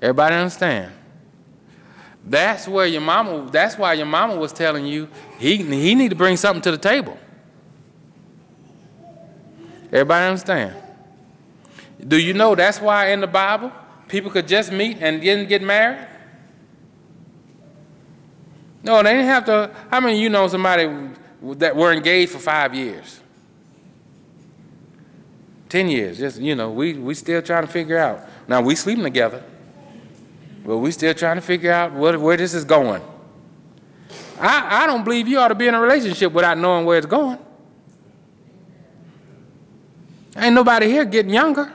Everybody understand? That's where your mama, that's why your mama was telling you he, he need to bring something to the table. Everybody understand? Do you know that's why in the Bible people could just meet and didn't get married? No, they didn't have to. How many you know somebody that were engaged for five years? 10 years. Just, you know, we, we still trying to figure out. Now, we sleeping together, but we still trying to figure out what, where this is going. I, I don't believe you ought to be in a relationship without knowing where it's going. Ain't nobody here getting younger.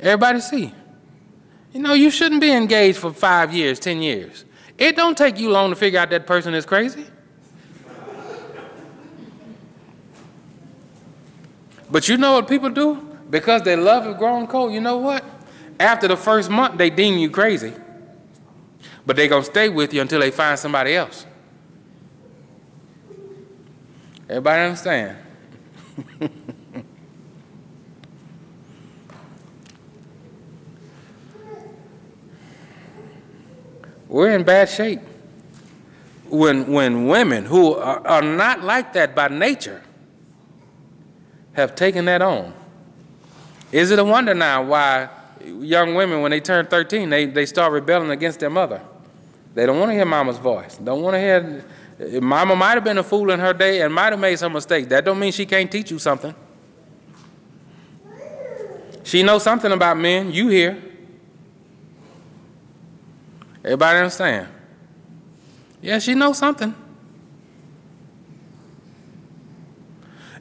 Everybody see. You know, you shouldn't be engaged for five years, 10 years. It don't take you long to figure out that person is crazy. But you know what people do? Because their love has grown cold, you know what? After the first month, they deem you crazy. But they're going to stay with you until they find somebody else. Everybody understand? We're in bad shape. When, when women who are, are not like that by nature have taken that on. Is it a wonder now why young women, when they turn 13, they, they start rebelling against their mother? They don't want to hear mama's voice. Don't want to hear. Mama might have been a fool in her day and might have made some mistakes. That don't mean she can't teach you something. She knows something about men. You hear. Everybody understand? Yeah, she knows something.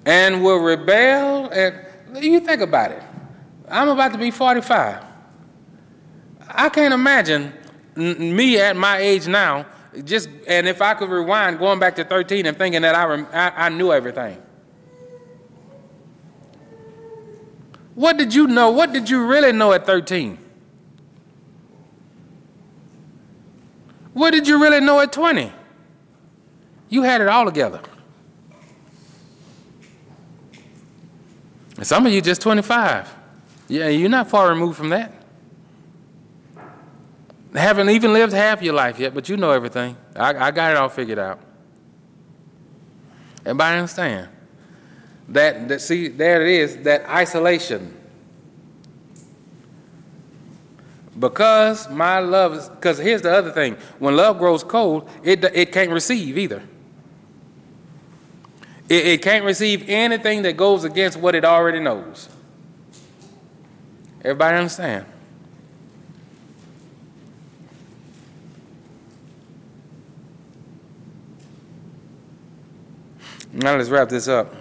and will rebel. And you think about it. I'm about to be 45. I can't imagine me at my age now, just and if I could rewind, going back to 13 and thinking that I, I, I knew everything. What did you know? What did you really know at 13? What did you really know at 20? You had it all together. And Some of you just 25. Yeah, you're not far removed from that. Haven't even lived half your life yet, but you know everything. I, I got it all figured out. Everybody understand? That, that see, there it is, that isolation. Because my love is, because here's the other thing. When love grows cold, it, it can't receive either. It, it can't receive anything that goes against what it already knows. Everybody understand? Now let's wrap this up.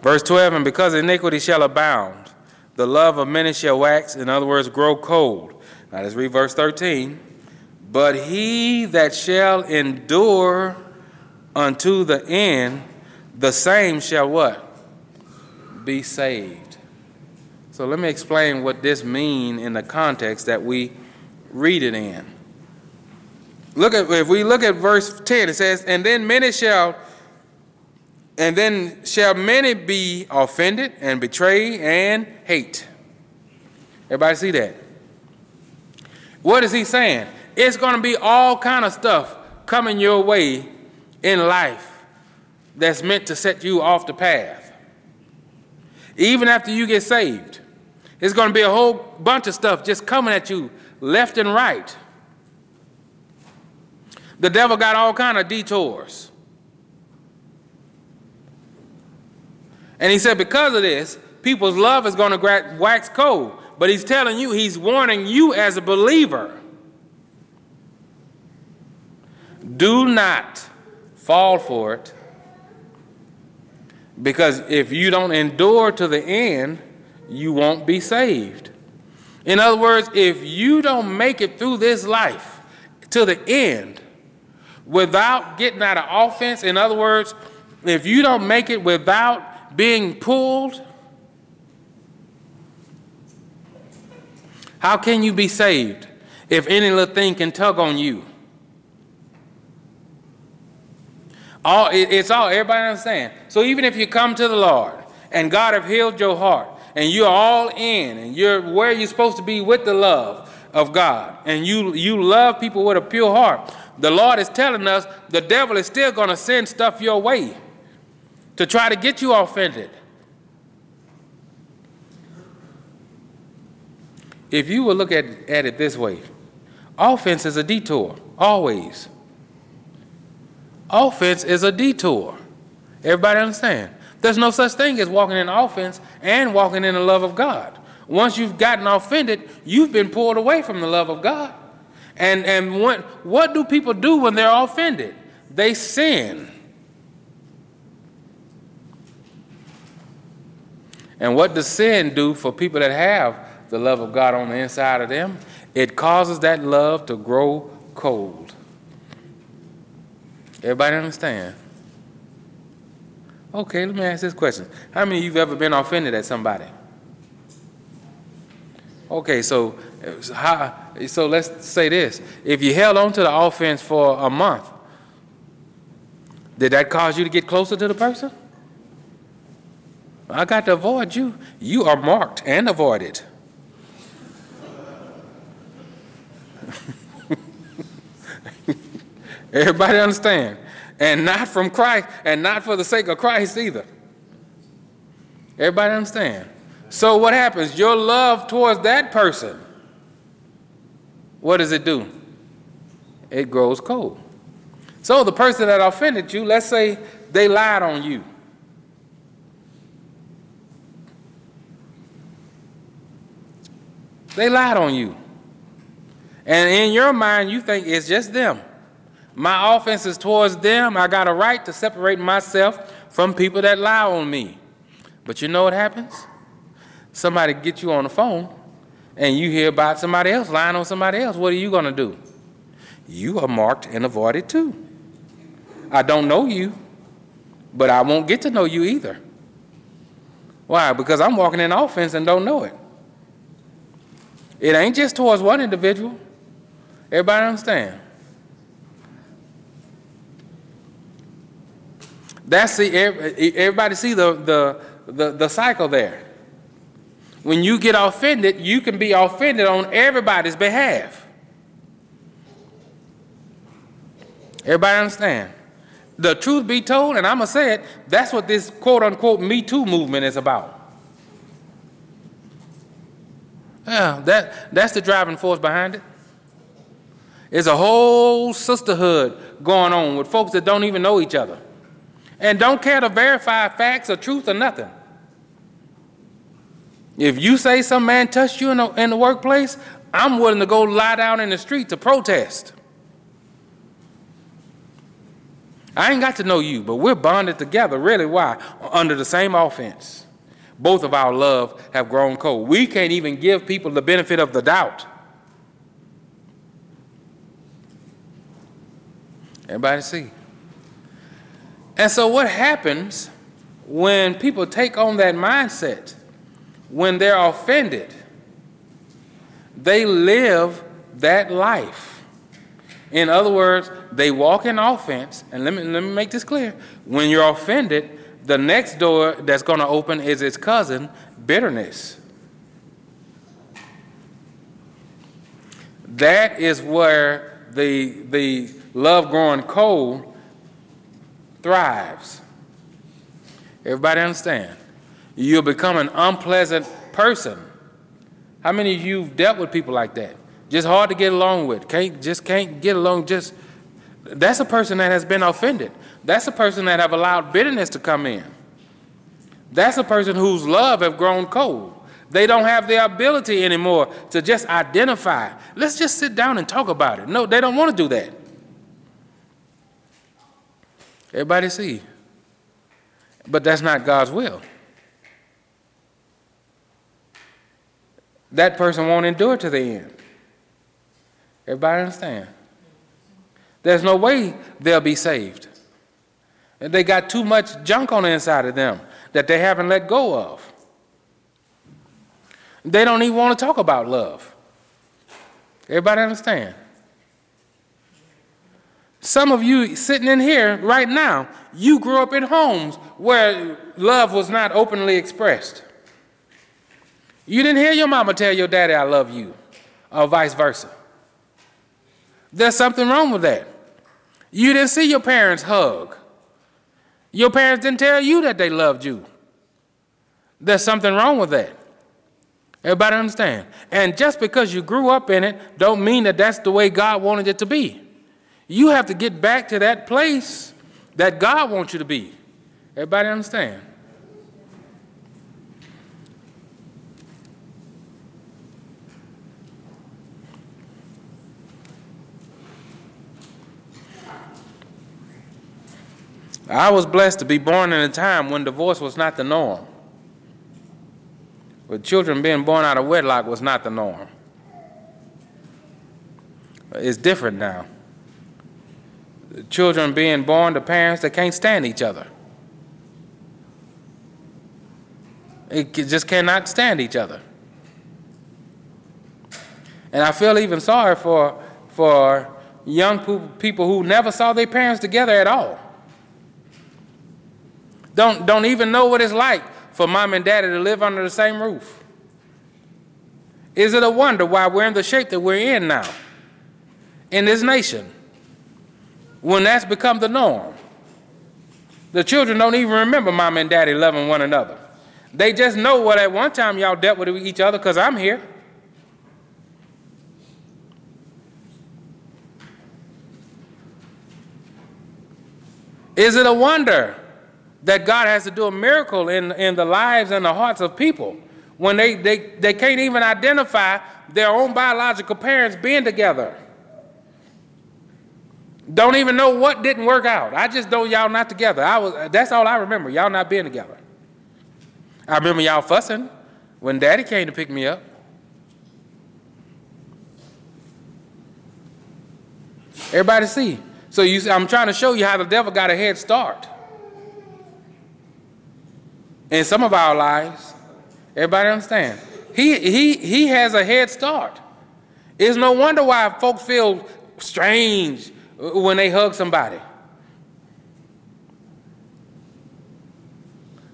Verse 12, and because iniquity shall abound, the love of many shall wax, in other words, grow cold. Now let's read verse 13. But he that shall endure unto the end, the same shall what? Be saved. So let me explain what this means in the context that we read it in. Look at if we look at verse 10, it says, And then many shall and then shall many be offended and betray and hate. Everybody see that? What is he saying? It's going to be all kind of stuff coming your way in life that's meant to set you off the path. Even after you get saved, it's going to be a whole bunch of stuff just coming at you left and right. The devil got all kind of detours. And he said, because of this, people's love is going to wax cold. But he's telling you, he's warning you as a believer. Do not fall for it. Because if you don't endure to the end, you won't be saved. In other words, if you don't make it through this life to the end without getting out of offense, in other words, if you don't make it without being pulled, how can you be saved if any little thing can tug on you? All it's all everybody understand. So even if you come to the Lord and God have healed your heart and you're all in and you're where you're supposed to be with the love of God and you you love people with a pure heart, the Lord is telling us the devil is still going to send stuff your way to try to get you offended. If you will look at, at it this way, offense is a detour, always. Offense is a detour. Everybody understand? There's no such thing as walking in offense and walking in the love of God. Once you've gotten offended, you've been pulled away from the love of God. And, and what, what do people do when they're offended? They sin. And what does sin do for people that have the love of God on the inside of them? It causes that love to grow cold. Everybody understand? Okay, let me ask this question. How many of you have ever been offended at somebody? Okay, so how, so let's say this. If you held on to the offense for a month, did that cause you to get closer to the person? I got to avoid you. You are marked and avoided. Everybody understand? And not from Christ, and not for the sake of Christ either. Everybody understand? So what happens? Your love towards that person, what does it do? It grows cold. So the person that offended you, let's say they lied on you. They lied on you. And in your mind, you think it's just them. My offense is towards them. I got a right to separate myself from people that lie on me. But you know what happens? Somebody get you on the phone and you hear about somebody else lying on somebody else. What are you going to do? You are marked and avoided too. I don't know you, but I won't get to know you either. Why? Because I'm walking in offense and don't know it. It ain't just towards one individual. Everybody understand? That's the everybody see the, the the the cycle there. When you get offended, you can be offended on everybody's behalf. Everybody understand? The truth be told, and I'm gonna say it, that's what this quote unquote Me Too movement is about. Yeah, that, that's the driving force behind it. It's a whole sisterhood going on with folks that don't even know each other and don't care to verify facts or truth or nothing. If you say some man touched you in the, in the workplace, I'm willing to go lie down in the street to protest. I ain't got to know you, but we're bonded together. Really, why? Under the same offense both of our love have grown cold. We can't even give people the benefit of the doubt. Everybody see? And so, what happens when people take on that mindset when they're offended, they live that life. In other words, they walk in offense, and let me, let me make this clear. When you're offended, the next door that's going to open is its cousin, bitterness. That is where the, the love growing cold thrives. Everybody understand? You'll become an unpleasant person. How many of you have dealt with people like that? Just hard to get along with. Can't just can't get along. Just that's a person that has been offended. That's a person that have allowed bitterness to come in. That's a person whose love have grown cold. They don't have the ability anymore to just identify. Let's just sit down and talk about it. No, they don't want to do that. Everybody see. But that's not God's will. That person won't endure to the end. Everybody understand? There's no way they'll be saved. They got too much junk on the inside of them that they haven't let go of. They don't even want to talk about love. Everybody understand? Some of you sitting in here right now, you grew up in homes where love was not openly expressed. You didn't hear your mama tell your daddy, I love you, or vice versa. There's something wrong with that. You didn't see your parents hug. Your parents didn't tell you that they loved you. There's something wrong with that. Everybody understand? And just because you grew up in it, don't mean that that's the way God wanted it to be. You have to get back to that place that God wants you to be. Everybody understand? I was blessed to be born in a time when divorce was not the norm. With children being born out of wedlock was not the norm. It's different now. Children being born to parents that can't stand each other. It just cannot stand each other. And I feel even sorry for, for young people who never saw their parents together at all. Don't, don't even know what it's like for mom and daddy to live under the same roof. Is it a wonder why we're in the shape that we're in now in this nation when that's become the norm? The children don't even remember mom and daddy loving one another. They just know what at one time y'all dealt with each other because I'm here. Is it a wonder that God has to do a miracle in, in the lives and the hearts of people when they, they, they can't even identify their own biological parents being together. Don't even know what didn't work out. I just know y'all not together. I was, that's all I remember, y'all not being together. I remember y'all fussing when daddy came to pick me up. Everybody see. So you, I'm trying to show you how the devil got a head start in some of our lives. Everybody understand? He, he, he has a head start. It's no wonder why folks feel strange when they hug somebody.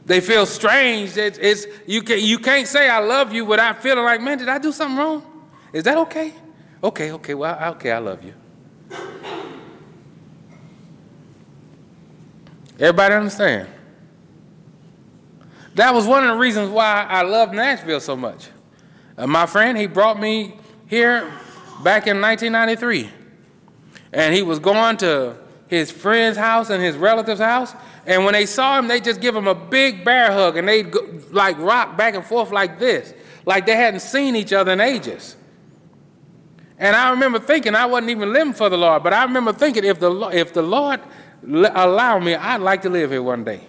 They feel strange. It's, it's, you, can, you can't say I love you without feeling like, man, did I do something wrong? Is that okay? Okay, okay, well, okay, I love you. Everybody understand? That was one of the reasons why I love Nashville so much. Uh, my friend, he brought me here back in 1993. And he was going to his friend's house and his relative's house. And when they saw him, they just give him a big bear hug and they'd go, like rock back and forth like this, like they hadn't seen each other in ages. And I remember thinking, I wasn't even living for the Lord, but I remember thinking, if the, if the Lord allow me, I'd like to live here one day.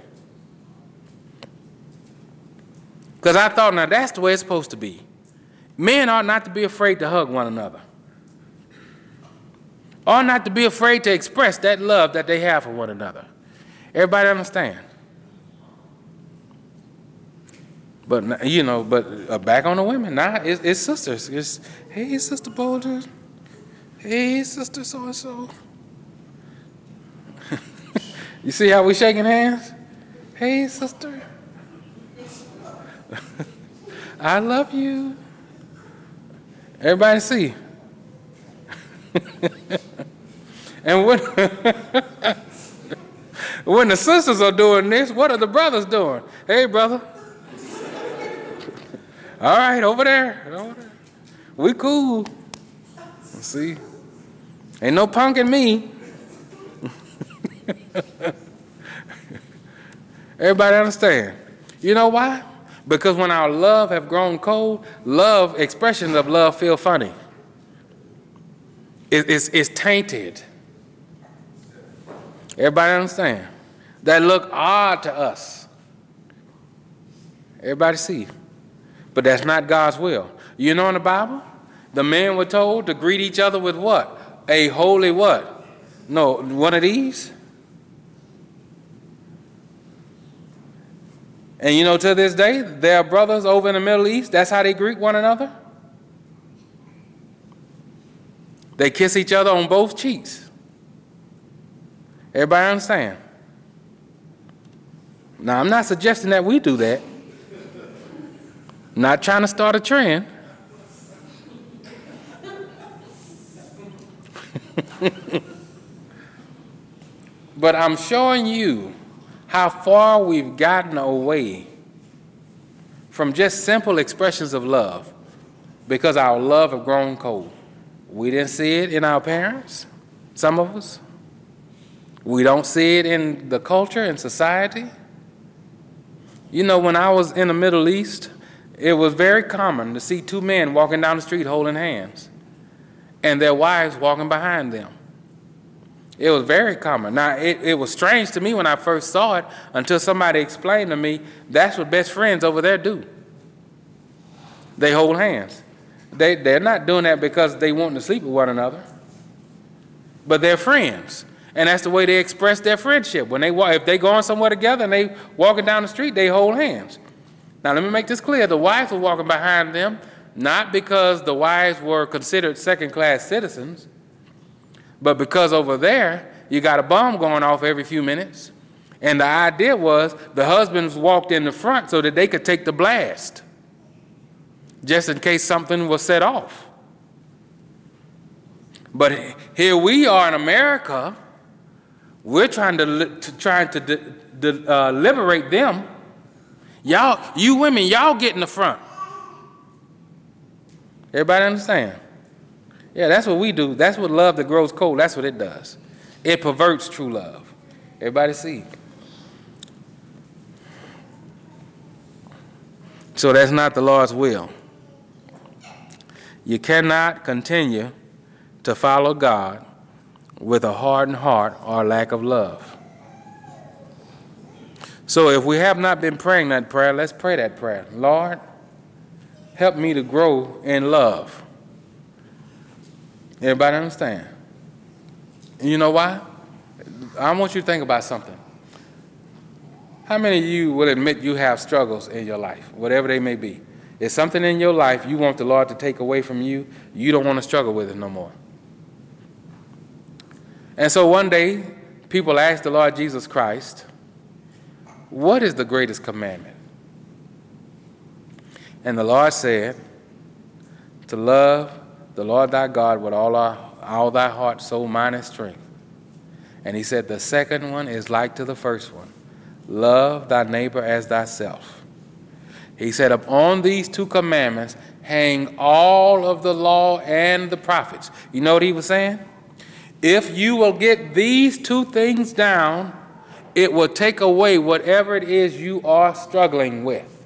Because I thought, now that's the way it's supposed to be. Men ought not to be afraid to hug one another, ought not to be afraid to express that love that they have for one another. Everybody understand? But you know, but uh, back on the women now, it's, it's sisters. It's hey, sister Boulder. Hey, sister so and so. You see how we shaking hands? Hey, sister. I love you. Everybody see. and when when the sisters are doing this, what are the brothers doing? Hey, brother. All right, over there. Over there. We cool. See? Ain't no punking me. Everybody understand? You know why? Because when our love have grown cold, love, expressions of love feel funny. It, it's, it's tainted. Everybody understand? That look odd to us. Everybody see? But that's not God's will. You know in the Bible? The men were told to greet each other with what? A holy what? No, one of these? And you know, to this day, there are brothers over in the Middle East, that's how they greet one another. They kiss each other on both cheeks. Everybody understand? Now, I'm not suggesting that we do that. Not trying to start a trend. but I'm showing you how far we've gotten away from just simple expressions of love because our love have grown cold. We didn't see it in our parents, some of us. We don't see it in the culture and society. You know, when I was in the Middle East, it was very common to see two men walking down the street holding hands and their wives walking behind them. It was very common. Now, it, it was strange to me when I first saw it until somebody explained to me that's what best friends over there do. They hold hands. They, they're not doing that because they want to sleep with one another, but they're friends. And that's the way they express their friendship. When they if they going somewhere together and they walking down the street, they hold hands. Now, let me make this clear. The wives were walking behind them, not because the wives were considered second class citizens but because over there, you got a bomb going off every few minutes. And the idea was the husbands walked in the front so that they could take the blast, just in case something was set off. But here we are in America, we're trying to, to trying to de, de, uh, liberate them. Y'all, you women, y'all get in the front. Everybody understand? Yeah, that's what we do. That's what love that grows cold, that's what it does. It perverts true love. Everybody see? So that's not the Lord's will. You cannot continue to follow God with a hardened heart or lack of love. So if we have not been praying that prayer, let's pray that prayer. Lord, help me to grow in love. Everybody understand? you know why? I want you to think about something. How many of you will admit you have struggles in your life, whatever they may be? It's something in your life you want the Lord to take away from you, you don't want to struggle with it no more. And so one day, people asked the Lord Jesus Christ, What is the greatest commandment? And the Lord said, To love the Lord thy God with all, our, all thy heart, soul, mind, and strength. And he said, The second one is like to the first one love thy neighbor as thyself. He said, Upon these two commandments hang all of the law and the prophets. You know what he was saying? If you will get these two things down, it will take away whatever it is you are struggling with.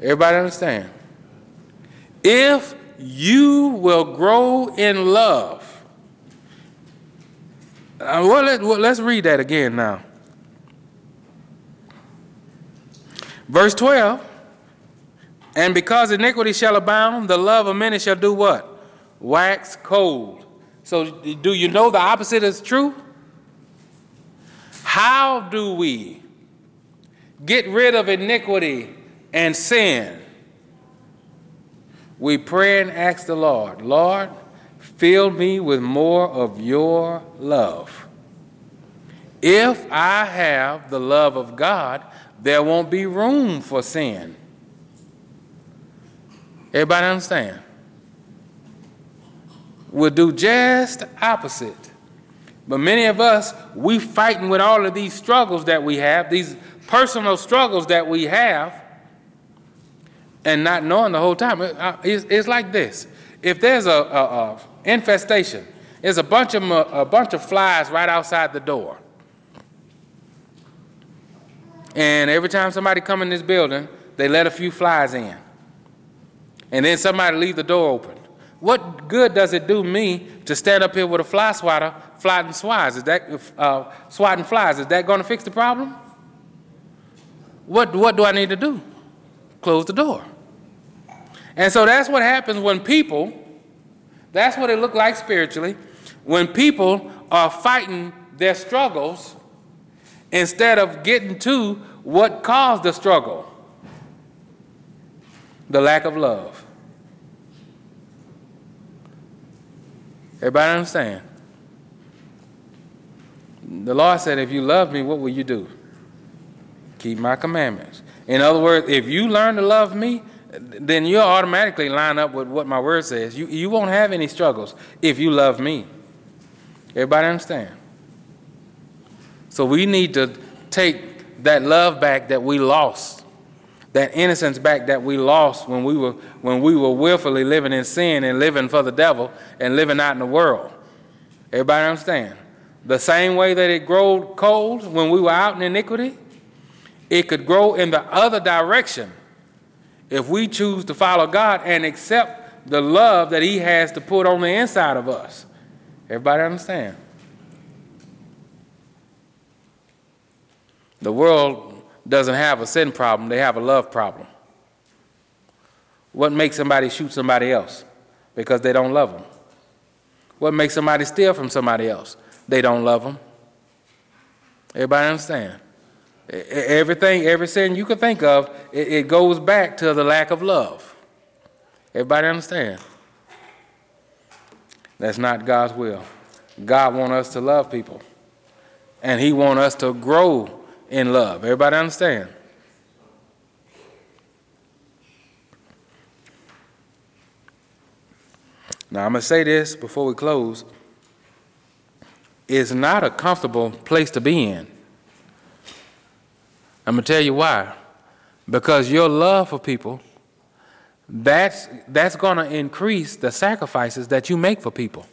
Everybody understand? If you will grow in love. Uh, well, let, well, let's read that again now. Verse 12 And because iniquity shall abound, the love of many shall do what? Wax cold. So, do you know the opposite is true? How do we get rid of iniquity and sin, we pray and ask the Lord, Lord, fill me with more of your love. If I have the love of God, there won't be room for sin. Everybody understand? We'll do just opposite. But many of us, we fighting with all of these struggles that we have, these personal struggles that we have, and not knowing the whole time. It's, it's like this. If there's a, a, a infestation, there's a bunch of a bunch of flies right outside the door. And every time somebody come in this building, they let a few flies in. And then somebody leave the door open. What good does it do me to stand up here with a fly swatter, swatting flies? Is that uh, swatting flies? Is that going to fix the problem? What what do I need to do? Close the door. And so that's what happens when people. That's what it looked like spiritually. When people are fighting their struggles instead of getting to what caused the struggle the lack of love. Everybody understand? The Lord said, If you love me, what will you do? Keep my commandments. In other words, if you learn to love me, then you'll automatically line up with what my word says. You, you won't have any struggles if you love me. Everybody understand? So we need to take that love back that we lost, that innocence back that we lost when we were when we were willfully living in sin and living for the devil and living out in the world. Everybody understand? The same way that it grew cold when we were out in iniquity, it could grow in the other direction if we choose to follow God and accept the love that He has to put on the inside of us. Everybody understand? The world doesn't have a sin problem, they have a love problem. What makes somebody shoot somebody else? Because they don't love them. What makes somebody steal from somebody else? They don't love them. Everybody understand? Everything, every sin you can think of, it, goes back to the lack of love. Everybody understand? That's not God's will. God wants us to love people. And He wants us to grow in love. Everybody understand? Now, I'm going to say this before we close. It's not a comfortable place to be in. I'm going to tell you why. Because your love for people, that's, that's going to increase the sacrifices that you make for people.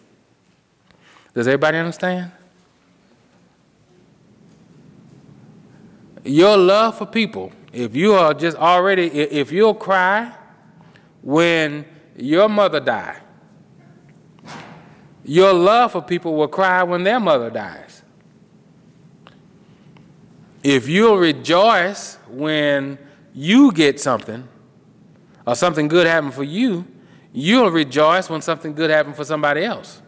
Does everybody understand? Your love for people, if you are just already, if you'll cry when your mother died, your love for people will cry when their mother dies. If you'll rejoice when you get something or something good happen for you, you'll rejoice when something good happens for somebody else.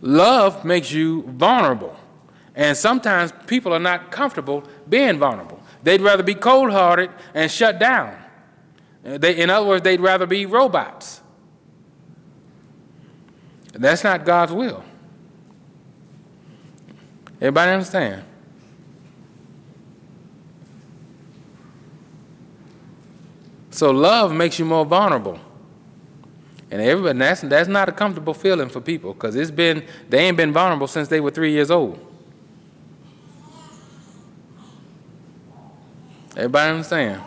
Love makes you vulnerable. And sometimes people are not comfortable being vulnerable. They'd rather be cold hearted and shut down. Uh, they, in other words, they'd rather be robots. That's not God's will. Everybody understand? So love makes you more vulnerable. And everybody that's that's not a comfortable feeling for people because it's been they ain't been vulnerable since they were three years old. Everybody understand?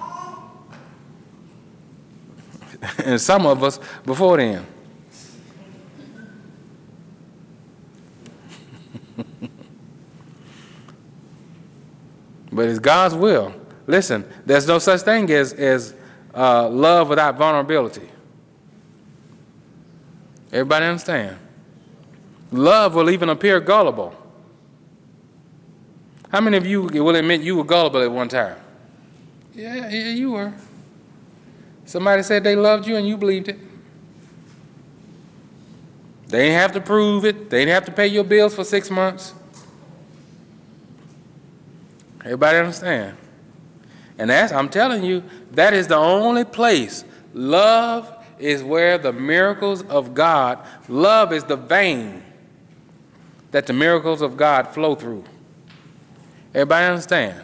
and some of us before then. but it's God's will. Listen, there's no such thing as, as uh, love without vulnerability. Everybody understand? Love will even appear gullible. How many of you will admit you were gullible at one time? Yeah, yeah, you were. Somebody said they loved you and you believed it. They didn't have to prove it. They didn't have to pay your bills for six months. Everybody understand? And that's, I'm telling you, that is the only place. Love is where the miracles of God, love is the vein that the miracles of God flow through. Everybody understand?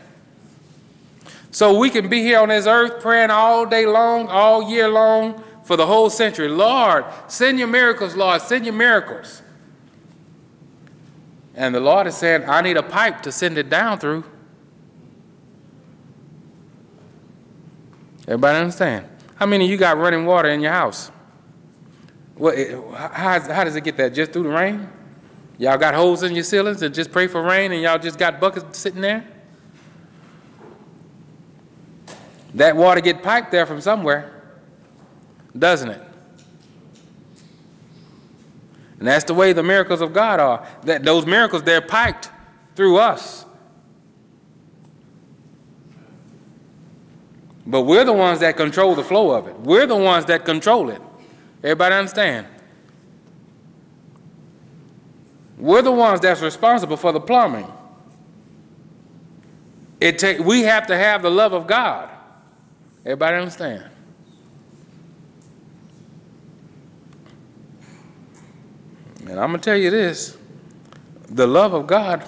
So we can be here on this earth praying all day long, all year long, for the whole century. Lord, send your miracles, Lord, send your miracles. And the Lord is saying, I need a pipe to send it down through. Everybody understand? How many of you got running water in your house? What, how, how does it get that? Just through the rain? Y'all got holes in your ceilings and just pray for rain and y'all just got buckets sitting there? That water get piped there from somewhere, doesn't it? And that's the way the miracles of God are. That those miracles they're piped through us. But we're the ones that control the flow of it. We're the ones that control it. Everybody understand? We're the ones that's responsible for the plumbing. It take, we have to have the love of God. Everybody understand? And I'm going to tell you this the love of God,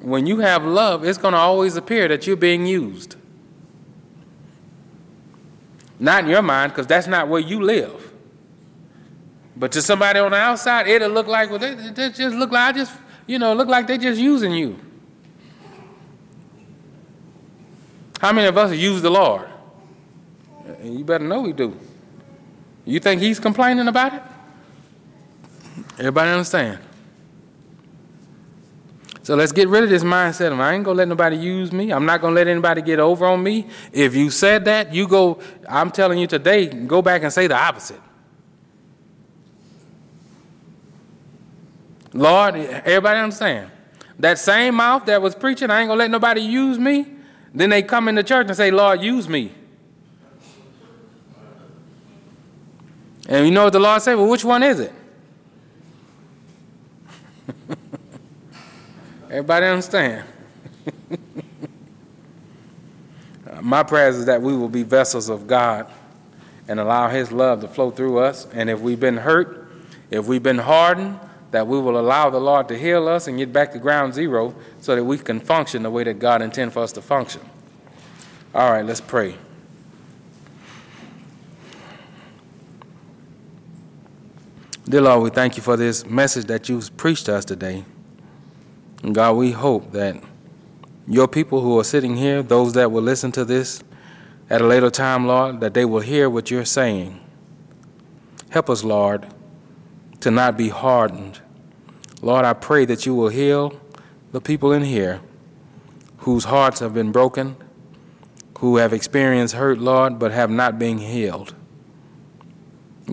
when you have love, it's going to always appear that you're being used. Not in your mind, because that's not where you live. But to somebody on the outside, it'll look like, well, they, they just look like, I just, you know, look like they're just using you. How many of us use the Lord? You better know we do. You think he's complaining about it? Everybody understand? So let's get rid of this mindset of I ain't gonna let nobody use me. I'm not gonna let anybody get over on me. If you said that, you go, I'm telling you today, go back and say the opposite. Lord, everybody understand? That same mouth that was preaching, I ain't gonna let nobody use me. Then they come in the church and say, Lord, use me. And you know what the Lord said? Well, which one is it? Everybody understand? My prayers is that we will be vessels of God and allow His love to flow through us. And if we've been hurt, if we've been hardened, that we will allow the Lord to heal us and get back to ground zero so that we can function the way that God intends for us to function. All right, let's pray. Dear Lord, we thank you for this message that you've preached to us today. God, we hope that your people who are sitting here, those that will listen to this at a later time, Lord, that they will hear what you're saying. Help us, Lord, to not be hardened. Lord, I pray that you will heal the people in here whose hearts have been broken, who have experienced hurt, Lord, but have not been healed.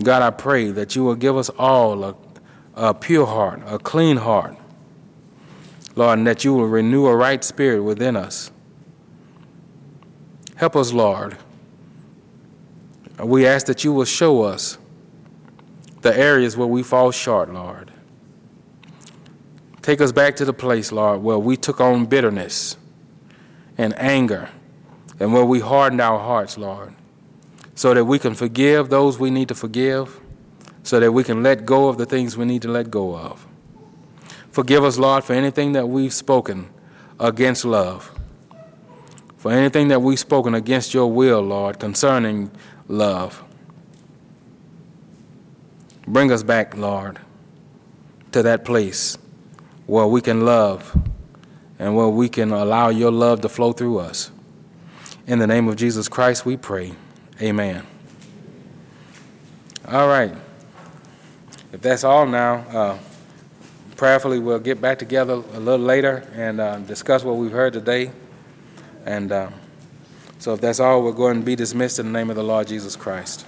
God, I pray that you will give us all a, a pure heart, a clean heart, Lord, and that you will renew a right spirit within us. Help us, Lord. We ask that you will show us the areas where we fall short, Lord. Take us back to the place, Lord, where we took on bitterness and anger and where we hardened our hearts, Lord, so that we can forgive those we need to forgive, so that we can let go of the things we need to let go of. Forgive us, Lord, for anything that we've spoken against love, for anything that we've spoken against your will, Lord, concerning love. Bring us back, Lord, to that place where we can love and where we can allow your love to flow through us. In the name of Jesus Christ, we pray. Amen. All right. If that's all now, uh, prayerfully, we'll get back together a little later and uh, discuss what we've heard today. And uh, so, if that's all, we're going to be dismissed in the name of the Lord Jesus Christ.